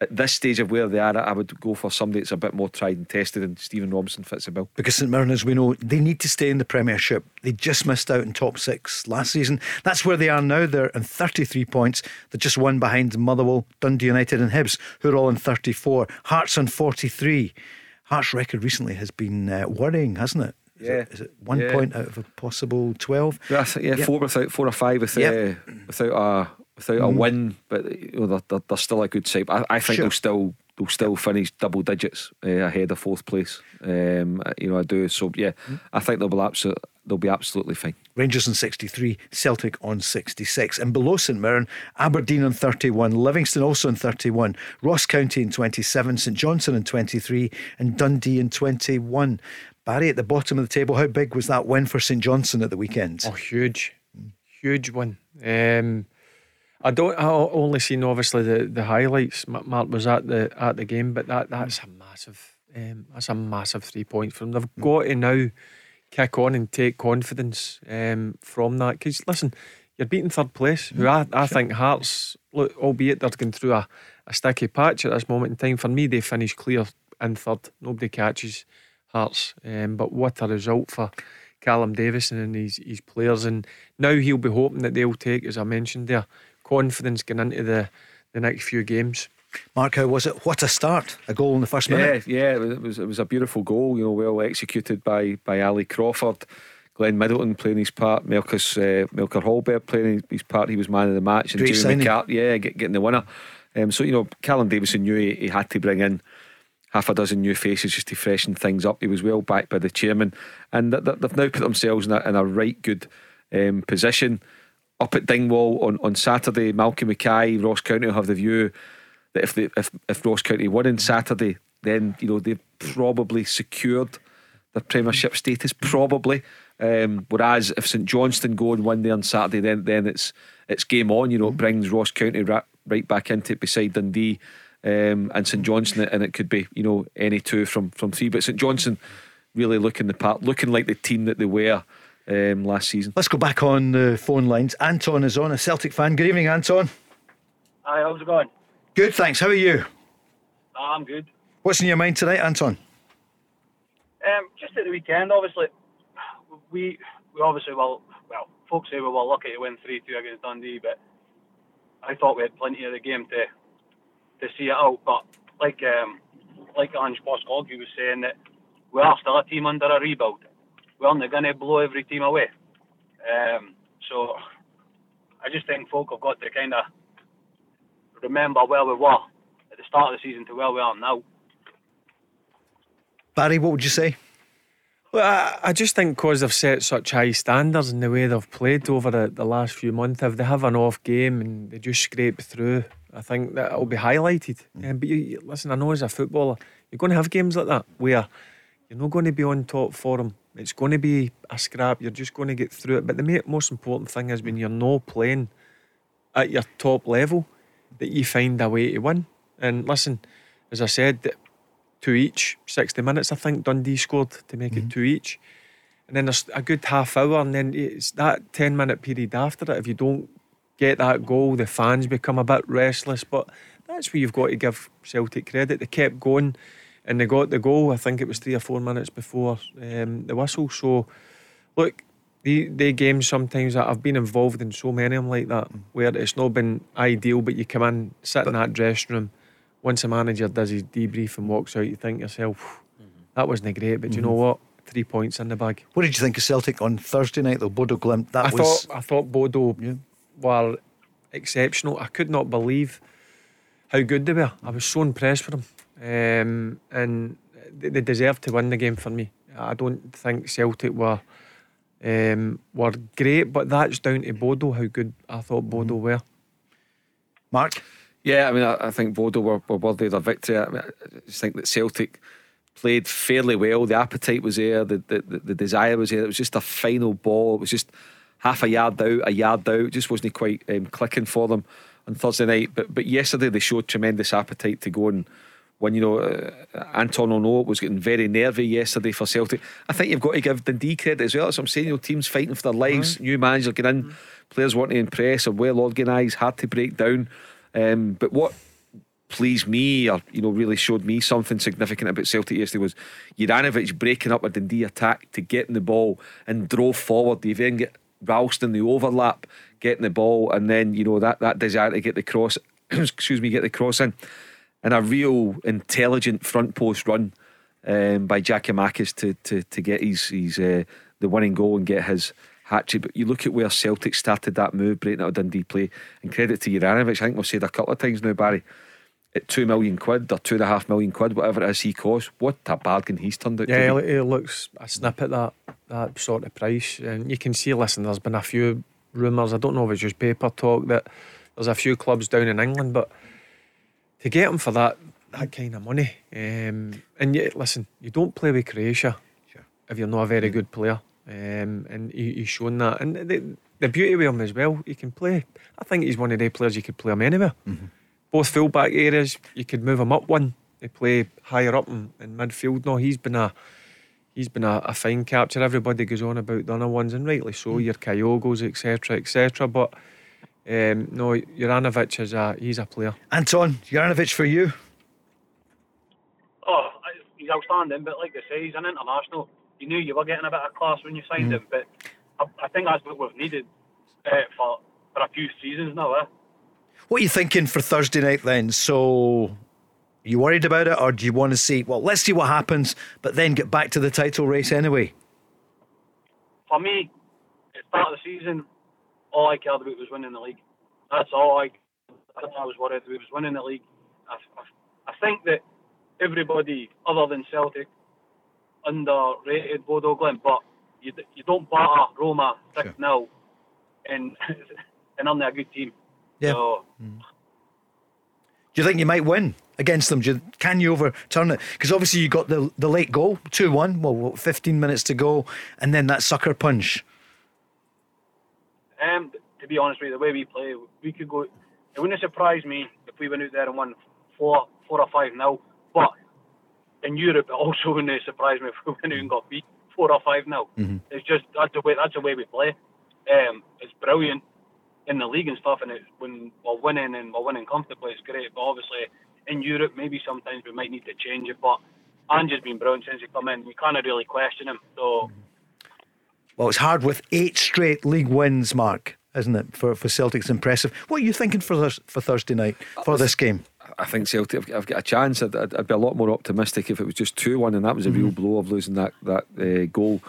at this stage of where they are, I would go for somebody that's a bit more tried and tested, and Stephen Robinson fits the bill. Because St Mirren, as we know, they need to stay in the Premiership. They just missed out in top six last season. That's where they are now. They're on 33 points. They're just one behind Motherwell, Dundee United, and Hibs, who are all in 34. Hearts on 43. Hearts' record recently has been uh, worrying, hasn't it? Is Yeah. It, is it one Yeah. point out of a possible 12? Yeah, Yep. four without four or five without Yep. uh, without a without a Mhm. win, but you know they're, they're, they're still a good side. I, I think Sure. they'll still they'll still finish double digits uh, ahead of fourth place. Um, you know I do. So yeah, Mm. I think they'll be absolute, they'll be absolutely fine. Rangers on 63, Celtic on 66. And below St Mirren, Aberdeen on 31, Livingston also on 31, Ross County in 27, St Johnstone in 23, and Dundee in 21. Barry at the bottom of the table, how big was that win for St Johnstone at the weekend? Oh, huge, huge one. Um, I don't. I only seen obviously the, the highlights. Ma- Mark was at the at the game, but that that's a massive. Um, that's a massive three points for them. They've got to now kick on and take confidence um, from that. Because listen, you're beating third place. Who I, I think Hearts, look, albeit they're going through a, a sticky patch at this moment in time. For me, they finish clear in third. Nobody catches Hearts. Um, but what a result for Callum Davidson and his, his players. And now he'll be hoping that they'll take, as I mentioned there, confidence going into the, the next few games. Mark, how was it? What a start! A goal in the first minute. Yeah, yeah, it was it was a beautiful goal. You know, well executed by by Ali Crawford. Glenn Middleton playing his part, Melkus uh, Melker Hallberg playing his part. He was man of the match, and Great Jamie signing. McCart, yeah, get, getting the winner. Um, so you know, Callum Davidson knew he, he had to bring in half a dozen new faces just to freshen things up. He was well backed by the chairman, and th- th- they've now put themselves in a, in a right good um, position. Up at Dingwall on, on Saturday, Malcolm Mackay, Ross County will have the view that if they, if if Ross County won on Saturday, then you know they've probably secured their Premiership status, probably. Um, whereas if St Johnstone go and win there on Saturday, then then it's it's game on. You know, it brings Ross County right, right back into it beside Dundee um, and St Johnstone, and it could be you know any two from from three. But St Johnstone really looking the part, looking like the team that they were um, last season. Let's go back on the phone lines. Anton is on, a Celtic fan. Good evening, Anton. Hi, how's it going? Good, thanks. How are you? Ah, I'm good. What's in your mind tonight, Anton? Um, just at the weekend, obviously, we we obviously well, well, folks say we were lucky to win three two against Dundee, but I thought we had plenty of the game to to see it out. But like um, like Ange Postecoglou was saying that we are still a team under a rebuild. We aren't going to blow every team away. Um, so I just think folk have got to kind of remember where we were at the start of the season to where we are now. Barry, what would you say? Well, I, I just think because they've set such high standards in the way they've played over the, the last few months, if they have an off game and they just scrape through, I think that it'll be highlighted. Um, but you, you- listen, I know as a footballer, you're going to have games like that where you're not going to be on top for them. It's going to be a scrap. You're just going to get through it. But the most important thing is when mm. you're not playing at your top level, that you find a way to win. And listen, as I said, two each, 60 minutes, I think Dundee scored to make it mm-hmm. two each. And then there's a good half hour, and then it's that 10 minute period after it. If you don't get that goal, the fans become a bit restless. But that's where you've got to give Celtic credit. They kept going and they got the goal. I think it was three or four minutes before um, the whistle. So, look, the, the games sometimes that I've been involved in so many of them like that, where it's not been ideal, but you come in, sit in that dressing room. Once a manager does his debrief and walks out, you think to yourself, that wasn't great, but you know Mhm. what? Three points in the bag. What did you think of Celtic on Thursday night, though? Bodo Glimt. That I was. thought I thought Bodo were exceptional. I could not believe how good they were. I was so impressed with them, um, and they, they deserved to win the game for me. I don't think Celtic were um, were great, but that's down to Bodo. How good I thought Bodo were. Mark. Yeah, I mean, I, I think Bodo were, were worthy of their victory. I, mean, I just think that Celtic played fairly well. The appetite was there, the, the, the, the desire was there. It was just a final ball. It was just half a yard out, a yard out. It just wasn't quite um, clicking for them on Thursday night. But but yesterday they showed tremendous appetite to go and when you know uh, Anton Ono was getting very nervy yesterday for Celtic. I think you've got to give Dundee credit as well. That's what I'm saying. You know, teams fighting for their lives, new manager getting in, players wanting to impress, are well organised, hard to break down. Um, but what pleased me, or you know, really showed me something significant about Celtic yesterday was Juranovic breaking up a Dundee attack to getting the ball and drove forward. They then get Ralston the overlap, getting the ball, and then you know that that desire to get the cross, excuse me, get the cross in, and a real intelligent front post run um, by Giakoumakis to to to get his his uh, the winning goal and get his hat trick. But you look at where Celtic started that move, breaking out of Dundee play, and credit to Juranovic. I think we've said a couple of times now, Barry. At two million quid or two and a half million quid, whatever it is he costs, what a bargain he's turned out Yeah, to it, be. it looks a snip at that that sort of price, and you can see. Listen, there's been a few rumours. I don't know if it's just paper talk that there's a few clubs down in England, but to get him for that that kind of money, um, and yet listen, you don't play with Croatia if you're not a very good player, um, and he, he's shown that. And the, the beauty with him as well, he can play. I think he's one of the players you could play him anywhere. Both fullback areas, you could move him up one. They play higher up in, in midfield. No, he's been a he's been a, a fine capture. Everybody goes on about the other ones, and rightly so. Your Kyogos, etc., etc. But um, no, Juranovic is a he's a player. Anton, Juranovic for you. Oh, he's outstanding. But like they say, he's an international. You knew you were getting a bit of class when you signed Mm. him. But I, I think that's what we've needed uh, for for a few seasons now. Eh? What are you thinking for Thursday night then? So, you worried about it, or do you want to see? Well, let's see what happens, but then get back to the title race anyway. For me, at the start of the season, all I cared about was winning the league. That's all I. That's all I was worried about was winning the league. I, I, I think that everybody other than Celtic underrated Bodo Glimt, but you you don't batter Roma six 0 and and I'm a good team. Yeah. So mm. Do you think you might win against them? You, can you overturn it? Because obviously you got the the late goal, two one. Well, fifteen minutes to go, and then that sucker punch. Um, to be honest with you, the way we play, we could go. It wouldn't surprise me if we went out there and won four, four or five nil. But in Europe, it also wouldn't surprise me if we went out and got beat four or five nil. It's just that's the way that's the way we play. Um, it's brilliant in the league and stuff, and it, when we're winning and we're winning comfortably, it's great. But obviously in Europe, maybe sometimes we might need to change it. But Ange's been brilliant since he come in. You can't really question him. So. Well, it's hard with eight straight league wins, Mark, isn't it? For for Celtic, it's impressive. What are you thinking for this, for Thursday night for this game? I think Celtic have, have got a chance. I'd, I'd, be a lot more optimistic if it was just 2 1, and that was a real blow of losing that, that uh, goal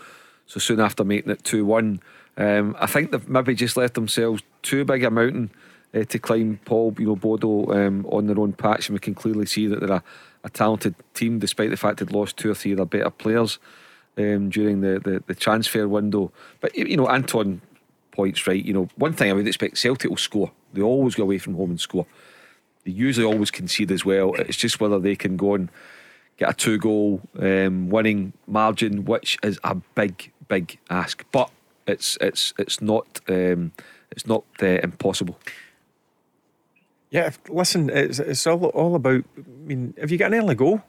so soon after making it 2 1. Um, I think they've maybe just left themselves too big a mountain uh, to climb, Paul, you know, Bodo um, on their own patch, and we can clearly see that they're a, a talented team despite the fact they'd lost two or three of their better players um, during the, the, the transfer window. But, you know, Anton points right. You know, one thing I would expect Celtic will score. They always go away from home and score. They usually always concede as well. It's just whether they can go and get a two goal um, winning margin, which is a big, big ask. But it's it's it's not um, it's not uh, impossible. Yeah, listen, it's, it's all all about. I mean, have you got an early goal,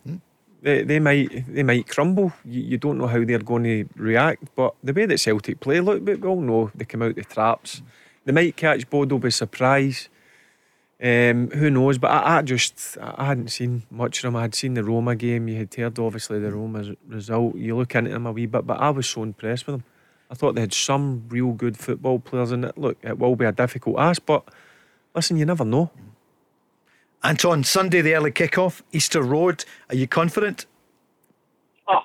they, they might they might crumble. You, you don't know how they're going to react. But the way that Celtic play, look, we all know they come out the traps. They might catch Bodo by surprise. Um, who knows? But I, I just I hadn't seen much of them. I had seen the Roma game. You had heard obviously the Roma result. You look into them a wee bit, but I was so impressed with them. I thought they had some real good football players in it. Look, it will be a difficult ask, but listen, you never know. Anton, Sunday, the early kickoff, Easter Road. Are you confident? Oh.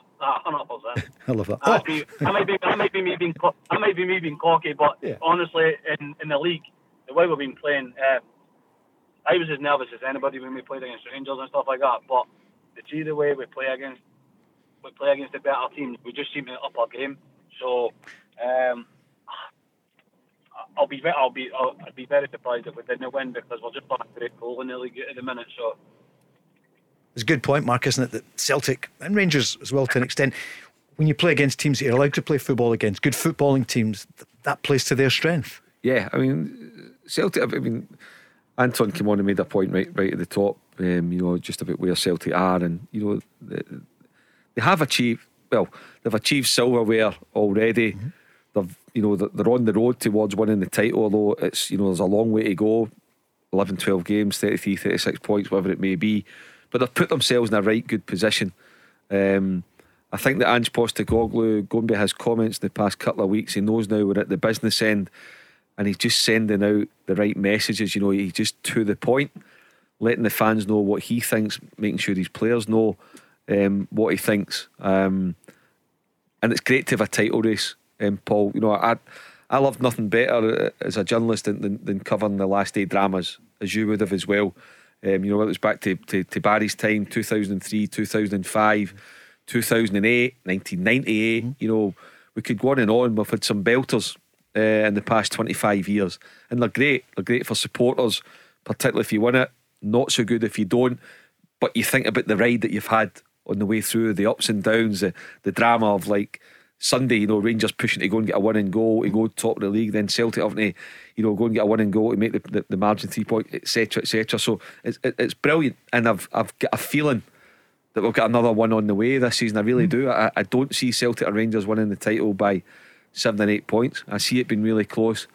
I love that. Might be, that might be, that might be me being, that might be me being cocky, but honestly, in, in the league, the way we've been playing, uh, I was as nervous as anybody when we played against Rangers and stuff like that. But to see the way we play against, we play against the better teams, we just seem to up our game. So, um, I'll be, I'll be, I'll, I'd be very surprised if we didn't win because we're just on a great goal in the league at the minute. So. It's a good point, Mark, isn't it? That Celtic and Rangers as well, to an extent, when you play against teams that you're allowed to play football against, good footballing teams, that plays to their strength. Yeah, I mean, Celtic. I mean, Anton came on and made a point right, right at the top. Um, you know, just about where Celtic are, and you know, they, they have achieved. Well, they've achieved silverware already. They've, you know, they're on the road towards winning the title. Although it's, you know, there's a long way to go. 11, 12 games, 33, 36 points, whatever it may be. But they've put themselves in a right good position. Um, I think that Ange Postecoglou, going by his comments in the past couple of weeks, he knows now we're at the business end and he's just sending out the right messages. You know, he's just to the point, letting the fans know what he thinks, making sure his players know um, what he thinks. Um, and it's great to have a title race, um, Paul. You know, I I love nothing better uh, as a journalist than, than, than covering the last day dramas, as you would have as well. Um, you know, it was back to, to, to Barry's time, 2003, 2005, 2008, 1998. You know, we could go on and on. We've had some belters uh, in the past 25 years, and they're great. They're great for supporters, particularly if you win it. Not so good if you don't. But you think about the ride that you've had on the way through, the ups and downs, the, the drama of like Sunday, you know, Rangers pushing to go and get a winning goal to go top of the league, then Celtic having to, you know, go and get a winning goal to make the, the, the margin three point, etc., etc. So it's it, it's brilliant, and I've I've got a feeling that we've got another one on the way this season. I really mm. do. I, I don't see Celtic or Rangers winning the title by seven and eight points. I see it being really close.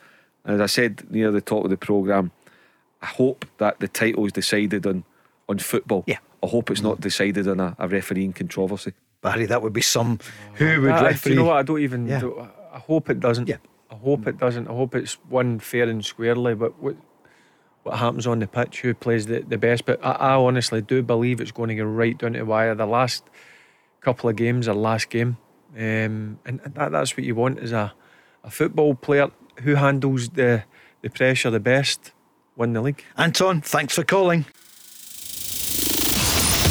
And as I said near the top of the programme, I hope that the title is decided on on football. Yeah. I hope it's not mm. decided on a, a refereeing controversy. Barry, that would be some. Who would I- referee? You know what? I don't even. Yeah. do- I hope it doesn't. Yeah. I hope it doesn't. I hope it's won fair and squarely. But what what happens on the pitch? Who plays the, the best? But I, I honestly do believe it's going to go right down to the wire. The last couple of games are last game, um, and that, that's what you want as a a football player who handles the the pressure the best. Win the league. Anton, thanks for calling.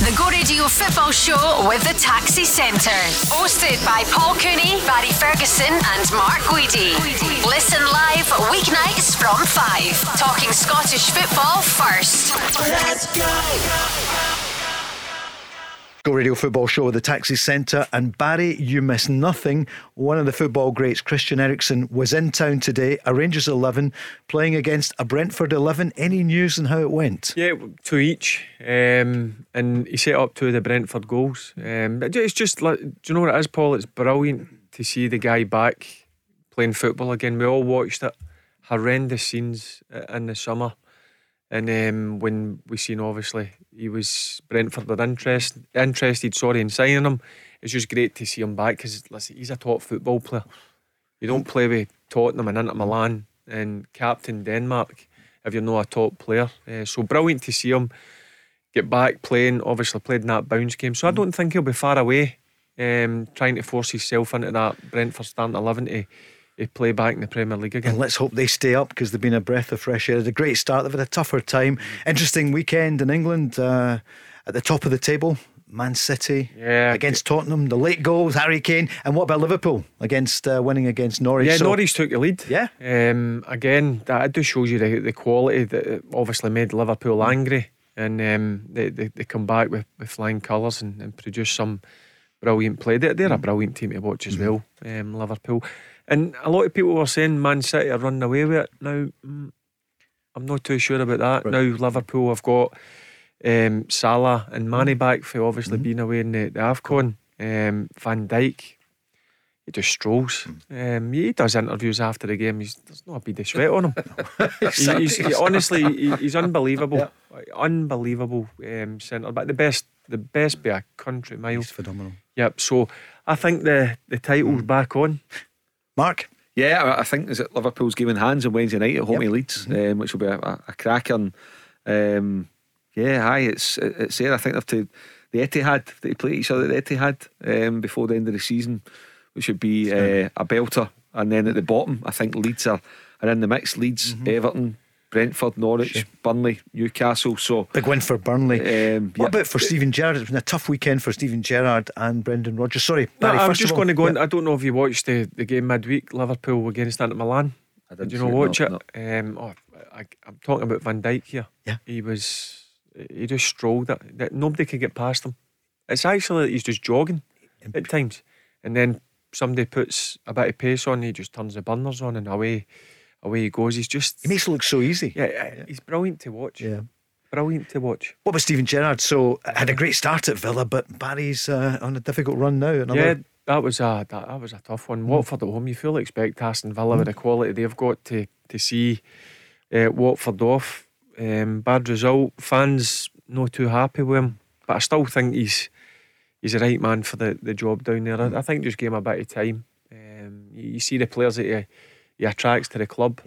The Go Radio Football Show with the Taxi Centre. Hosted by Paul Cooney, Barry Ferguson, and Mark Guidi. Listen live weeknights from 5. Talking Scottish football first. Let's go. Radio Football Show with the Taxi Centre. And Barry, you miss nothing. One of the football greats, Christian Eriksen, was in town today, a Rangers 11, playing against a Brentford 11. Any news on how it went? Yeah, two each, um, and he set up two of the Brentford goals. Um, it's just, like, do you know what it is, Paul? It's brilliant to see the guy back playing football again. We all watched it, horrendous scenes in the summer, and um, when we seen obviously he was Brentford were interest, interested, sorry, in signing him. It's just great to see him back because listen, he's a top football player. You don't play with Tottenham and Inter Milan and captain Denmark if you're not a top player. Uh, so brilliant to see him get back playing. Obviously played in that bounce game, so I don't think he'll be far away. Um, trying to force himself into that Brentford starting eleven to, to play back in the Premier League again. And let's hope they stay up because they've been a breath of fresh air. A great start. They've had a tougher time. Interesting weekend in England. Uh, at the top of the table, Man City Yeah, against Tottenham. The late goals, Harry Kane. And what about Liverpool against uh, winning against Norwich? Yeah, So- Norwich took the lead. Yeah. Um, again, that just shows you the, the quality that obviously made Liverpool angry. And um, they, they, they come back with, with flying colours and, and produce some brilliant play. They're, they're a brilliant team to watch as well, um, Liverpool. And a lot of people were saying Man City are running away with it. Now, mm, I'm not too sure about that. Now, Liverpool have got um, Salah and Mane back for obviously being away in the, the AFCON. Um, Van Dijk, he just strolls. Um, he does interviews after the game. He's, there's not a bead of sweat on him. He- he's, he- honestly, he- he's unbelievable. Unbelievable um, centre back. The best, the best by a country mile. He's phenomenal. Yep. So I think the the title's back on. Mark? Yeah, I- think is it Liverpool's game in hands on Wednesday night at home to Leeds, um, which will be a, a. And, um, yeah, hi, it's it's there. I think they've to the Etihad they play each other at the Etihad um, before the end of the season, which would be uh, a belter. And then at the bottom, I think Leeds are, are in the mix. Leeds, Everton, Brentford, Norwich, Burnley, Newcastle. So Big win for Burnley. Um, What yeah. about for Steven Gerrard? It's been a tough weekend for Steven Gerrard and Brendan Rodgers. Sorry, No, I'm first just of all, going to go. yeah. in. I don't know if you watched the, the game midweek, Liverpool against Inter Milan. I Did didn't you see not it, watch no, it? Um, oh, I, I'm talking about Van Dijk here. Yeah. he was. He just strolled it. That Nobody could get past him. It's actually that he's just jogging at times, and then somebody puts a bit of pace on. He just turns the burners on, and away, away he goes. He's just. He makes it look so easy. Yeah, yeah, he's brilliant to watch. Yeah. Brilliant to watch. What about Steven Gerrard? So had a great start at Villa, but Barry's uh, on a difficult run now. Another, Yeah, that was a that, that was a tough one. Watford at home, you fully expect Aston Villa with the quality they've got to to see uh, Watford off. Um, bad result. Fans not too happy with him, but I still think he's he's the right man for the, the job down there. I, I think just give him a bit of time. Um, you, you see the players that he, he attracts to the club.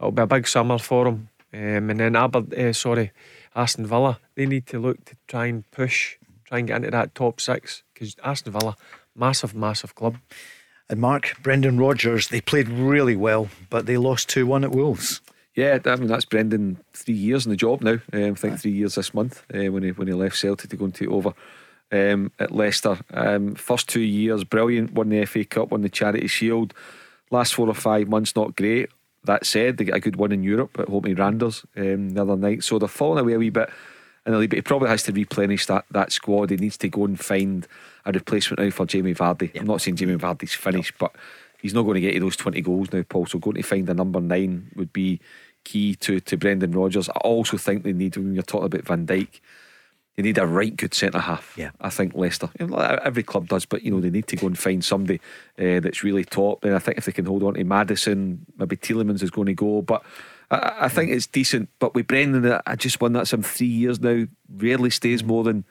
It'll be a big summer for him. Um, and then Aber, uh, sorry, Aston Villa, they need to look to try and push, try and get into that top six because Aston Villa, massive, massive club. And Mark, Brendan Rodgers, they played really well, but they lost 2 1 at Wolves. Yeah, I mean that's Brendan three years in the job now. Um, I think three years this month uh, when he when he left Celtic to go and take over um, at Leicester. Um, first two years brilliant. Won the FA Cup, won the Charity Shield. Last four or five months not great. That said, they get a good win in Europe at home Randers um, the other night. So they're falling away a wee bit in the league. But he probably has to replenish that that squad. He needs to go and find a replacement now for Jamie Vardy. I'm not saying Jamie Vardy's finished, but he's not going to get to those 20 goals now, Paul. So going to find a number nine would be key to, to Brendan Rodgers. I also think they need, when you're talking about Van Dijk, they need a right good centre half. Yeah. I think Leicester. You know, Every club does, but you know they need to go and find somebody uh, that's really top. And I think if they can hold on to Maddison, maybe Tielemans is going to go. But I, I think it's decent, but with Brendan, I just won that some three years now. Rarely stays more than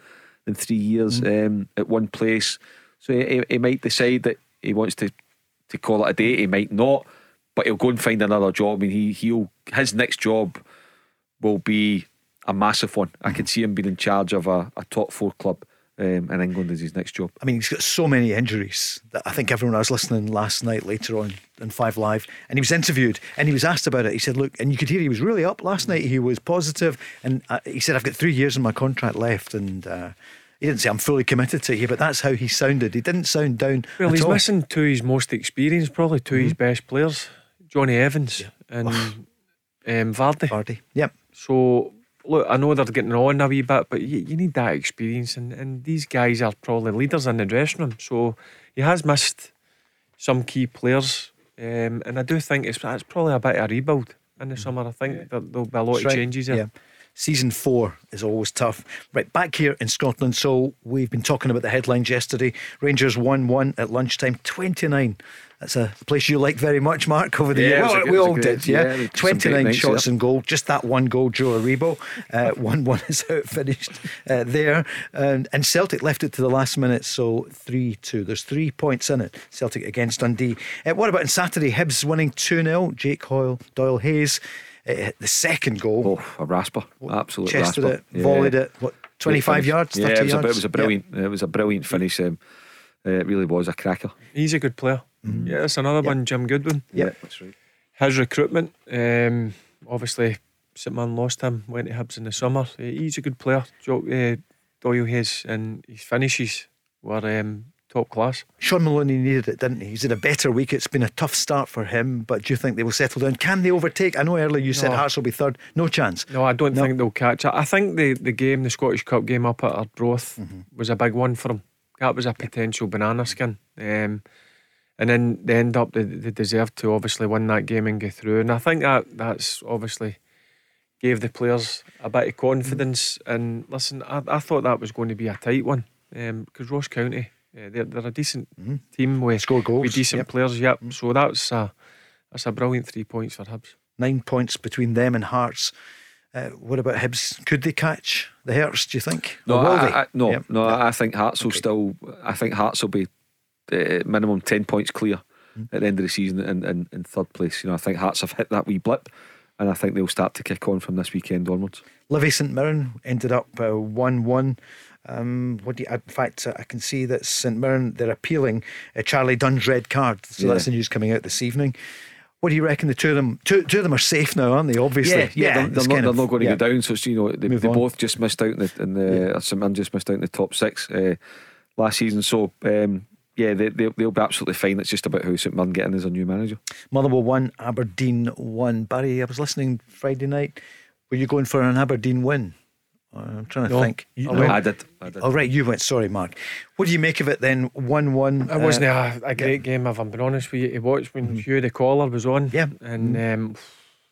than three years um, at one place. So he, he might decide that he wants to to call it a day. He might not, but he'll go and find another job. I mean, he he'll his next job will be a massive one. I can see him being in charge of a, a top four club. Um, in England as his next job. I mean, he's got so many injuries that I think everyone I was listening last night later on in Five Live, and he was interviewed and he was asked about it. He said, "Look," and you could hear he was really up last night. He was positive, and uh, he said, "I've got three years in my contract left," and. Uh, he didn't say I'm fully committed to you, but that's how he sounded. He didn't sound down. Well, at he's all. missing two of his most experienced, probably 2 of his best players, Jonny Evans and um, Vardy. Vardy, yep. So look, I know they're getting on a wee bit, but you, you need that experience, and, and these guys are probably leaders in the dressing room. So he has missed some key players, um, and I do think it's, it's probably a bit of a rebuild in the summer. I think that there'll be a lot That's of right. changes there. Yeah. Season four is always tough. Right, back here in Scotland. So we've been talking about the headlines yesterday. Rangers 1 1 at lunchtime, 29. That's a place you like very much, Mark, over the Yeah, years. it was a Well, good- we it was a all good- did, yeah. yeah, we had some 29 shots yeah. in goal. Just that one goal, Joe Aribo. 1 1 is how it finished uh, there. And, and Celtic left it to the last minute, so 3 2. There's three points in it. Celtic against Dundee. Uh, what about on Saturday? Hibs winning 2 0. Jake Hoyle, Doyle Hayes. Uh, the second goal. Oh, a rasper, absolute chested rasper. it, volleyed it. What, 25 yards, 30 yeah, it was, yards? A, it was a brilliant. It was a brilliant finish. Um, uh, it really was a cracker. He's a good player. Yeah, that's another one, Jim Goodwin. Yeah, that's right. His recruitment, um, obviously, St Mirren lost him, went to Hibs in the summer. Uh, He's a good player. Joe, uh, Doyle Hayes, and his finishes were um, top class. Shaun Maloney needed it, didn't he? He's had a better week. It's been a tough start for him, but do you think they will settle down? Can they overtake? I know earlier you said No. Hearts will be third. No chance. No, I don't think they'll catch it. I think the, the game, the Scottish Cup game up at Arbroath, Mm-hmm. was a big one for them. That was a potential banana skin. Um, and then they end up, they, they deserved to obviously win that game and get through. And I think that that's obviously gave the players a bit of confidence. And listen, I, I thought that was going to be a tight one because Ross County, uh, they're, they're a decent team with, Score goals, with decent yep. players. Yep. So that's a, that's a brilliant three points for Hibs. Nine points between them and Hearts. Uh, what about Hibs? Could they catch the Hearts, do you think? No, Or will I, they? I, no, Yep. no. I think Hearts will still. I think Hearts will be uh, minimum ten points clear Mm. at the end of the season in, in, in third place. You know, I think Hearts have hit that wee blip, and I think they'll start to kick on from this weekend onwards. Livy St Mirren ended up uh, 1 1. Um, what do you, in fact, uh, I can see that St Mirren, they're appealing uh, Charlie Dunn's red card. So Yeah. that's the news coming out this evening. What do you reckon? The two of them, two, two of them are safe now, aren't they? Obviously, yeah, yeah. They're, they're, not, they're of- not going to yeah. go down. So it's, you know, they, they both just missed out in the, in the uh, St Mirren just missed out in the top six uh, last season. So um, yeah, they, they, they'll be absolutely fine. It's just about how St Mirren get in as a new manager. Motherwell 1, Aberdeen 1. Barry, I was listening Friday night. Were you going for an Aberdeen win? Uh, I'm trying to No. think. You, I. I did. I did. Oh, right, you went. Sorry, Mark. What do you make of it then? 1 1. It wasn't a, a great game, if I'm being honest with you, to watch when Hugh the caller was on. Yeah. And um,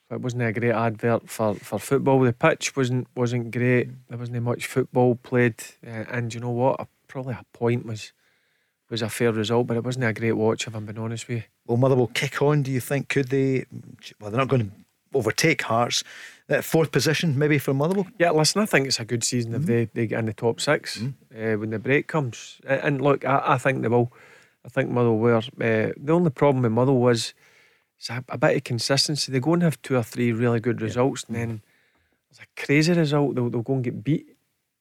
it wasn't a great advert for, for football. The pitch wasn't wasn't great. There wasn't much football played. Uh, and you know what? A, probably a point was was a fair result, but it wasn't a great watch, if I'm being honest with you. Will Motherwell kick on? Do you think? Could they? Well, they're not going to overtake Hearts. Uh, fourth position, maybe for Motherwell. Yeah, listen, I think it's a good season if they, they get in the top 6 uh, when the break comes. And, and look, I, I think they will. I think Motherwell were. Uh, the only problem with Motherwell was it's a, a bit of consistency. They go and have two or three really good results, and then there's a crazy result. They'll, they'll go and get beat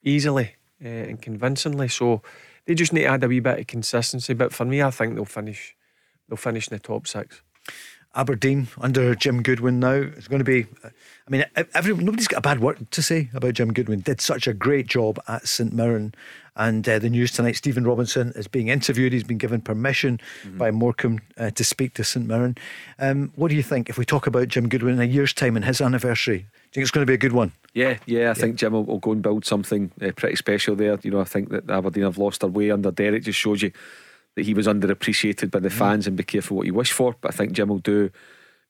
easily uh, and convincingly. So they just need to add a wee bit of consistency. But for me, I think they'll finish. They'll finish in the top six. Aberdeen under Jim Goodwin now. It's going to be. I mean, every, nobody's got a bad word to say about Jim Goodwin. Did such a great job at St Mirren. And uh, the news tonight: Stephen Robinson is being interviewed. He's been given permission by Morecambe uh, to speak to St Mirren. Um, what do you think if we talk about Jim Goodwin in a year's time and his anniversary? Think it's going to be a good one? Yeah, yeah, I think Jim will, will go and build something uh, pretty special there. You know, I think that Aberdeen have lost their way under Derek. Just shows you that he was underappreciated by the fans and be careful what you wish for. But I think Jim will do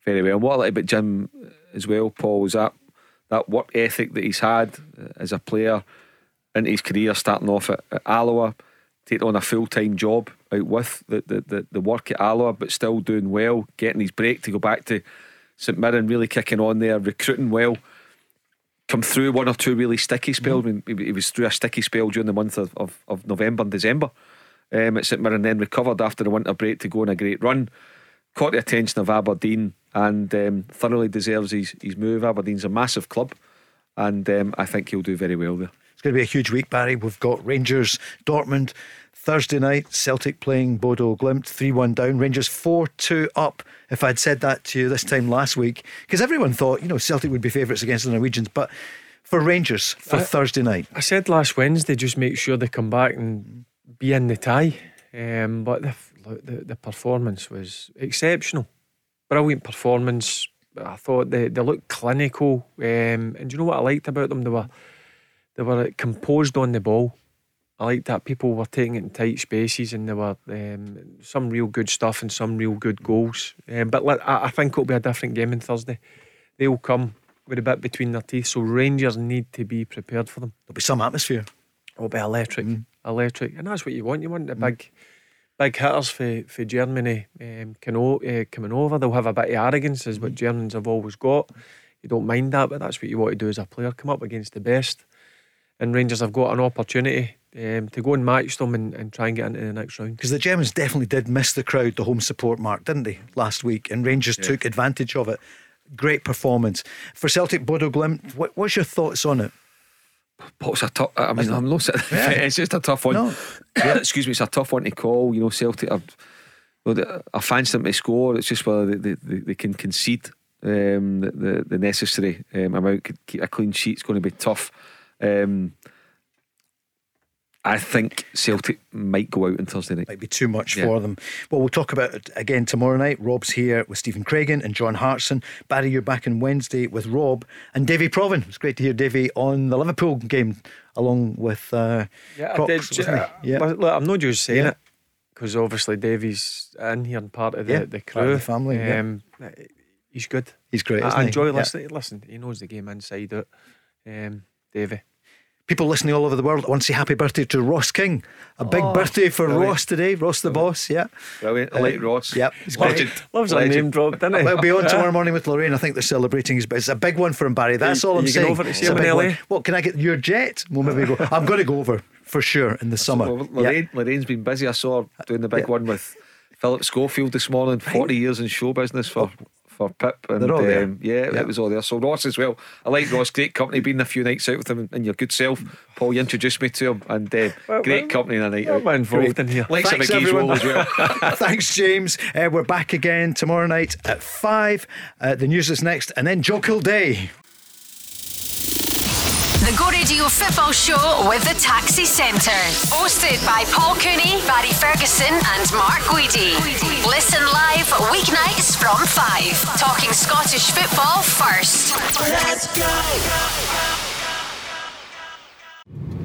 very well. And what I like about Jim as well, Paul, is that that work ethic that he's had uh, as a player into his career, starting off at, at Alloa, taking on a full time job out with the, the, the, the work at Alloa, but still doing well, getting his break to go back to St Mirren really kicking on there, recruiting well. Come through one or two really sticky spells. Mm. I mean, he was through a sticky spell during the month of, of, of November and December um, at St Mirren, then recovered after the winter break to go on a great run. Caught the attention of Aberdeen and um, thoroughly deserves his, his move. Aberdeen's a massive club, and um, I think he'll do very well there. It's going to be a huge week, Barry. We've got Rangers, Dortmund. Thursday night, Celtic playing Bodo Glimt, 3 1 down. Rangers 4 2 up. If I'd said that to you this time last week, because everyone thought, you know, Celtic would be favourites against the Norwegians, but for Rangers for I, Thursday night. I said last Wednesday, just make sure they come back and be in the tie. Um, but the, the, the performance was exceptional. Brilliant performance. I thought they, they looked clinical. Um, and do you know what I liked about them? They were they were composed on the ball. I like that people were taking it in tight spaces and there were um, some real good stuff and some real good goals. Um, but let, I, I think it'll be a different game on Thursday. They'll come with a bit between their teeth, so Rangers need to be prepared for them. There'll be some atmosphere. It'll be electric, mm. electric, and that's what you want. You want the mm. big, big hitters for for Germany um, uh, coming over. They'll have a bit of arrogance, is what mm. Germans have always got. You don't mind that, but that's what you want to do as a player. Come up against the best, and Rangers have got an opportunity um, to go and match them and, and try and get into the next round. Because the Germans definitely did miss the crowd, the home support mark, didn't they, last week? And Rangers yeah. took advantage of it. Great performance. For Celtic Bodo Glimt, what, what's your thoughts on it? What's a tough? I mean, I'm not. Yeah. it's just a tough one. No. Yeah. Excuse me, it's a tough one to call. You know, Celtic. Are, well, I fancy them to score. It's just whether they, they, they can concede um, the, the, the necessary um, amount. Keep a clean sheet. It's going to be tough. Um, I think Celtic might go out on Thursday night. Might be too much yeah. for them. Well, we'll talk about it again tomorrow night. Rob's here with Stephen Craigan and John Hartson. Barry, you're back on Wednesday with Rob and Davy Provan. It's great to hear Davy on the Liverpool game along with uh, yeah, Crocs, I did. Uh, yeah. Look, I'm not just saying yeah. it because obviously Davy's in here and part of the, yeah, the crew, the family. Um, yeah. He's good. He's great. I enjoy listening. Listen, he knows the game inside out. Um, Davy people listening all over the world. I want to say happy birthday to Ross King. A big oh, birthday for brilliant. Ross today. Ross the brilliant. boss, yeah. Brilliant. I like uh, Ross. Yep. He's Legend. Loves a name drop, doesn't he? We'll be on tomorrow morning with Lorraine. I think they're celebrating his It's a big one for him, Barry. That's all I'm saying. Over to see him in LA. What, can I get your jet? We'll maybe go. I'm going to go over for sure in the summer. Well, Lorraine, yep. Lorraine's been busy. I saw her doing the big yep. one with Philip Schofield this morning. 40 years in show business for oh for Pip. And um, yeah, it was all there. So Ross as well. I like Ross, great company. Been a few nights out with him and your good self. Paul, you introduced me to him, and uh, well, great well, company on a night out. involved great. in here. Like Thanks, everyone. as well. Thanks, James. Uh, we're back again tomorrow night at five. Uh, the news is next, and then Joe Kilday. The Go Radio Football Show with the Taxi Centre. Hosted by Paul Cooney, Barry Ferguson, and Mark Guidi. Listen live weeknights from 5. Talking Scottish football first. Let's go.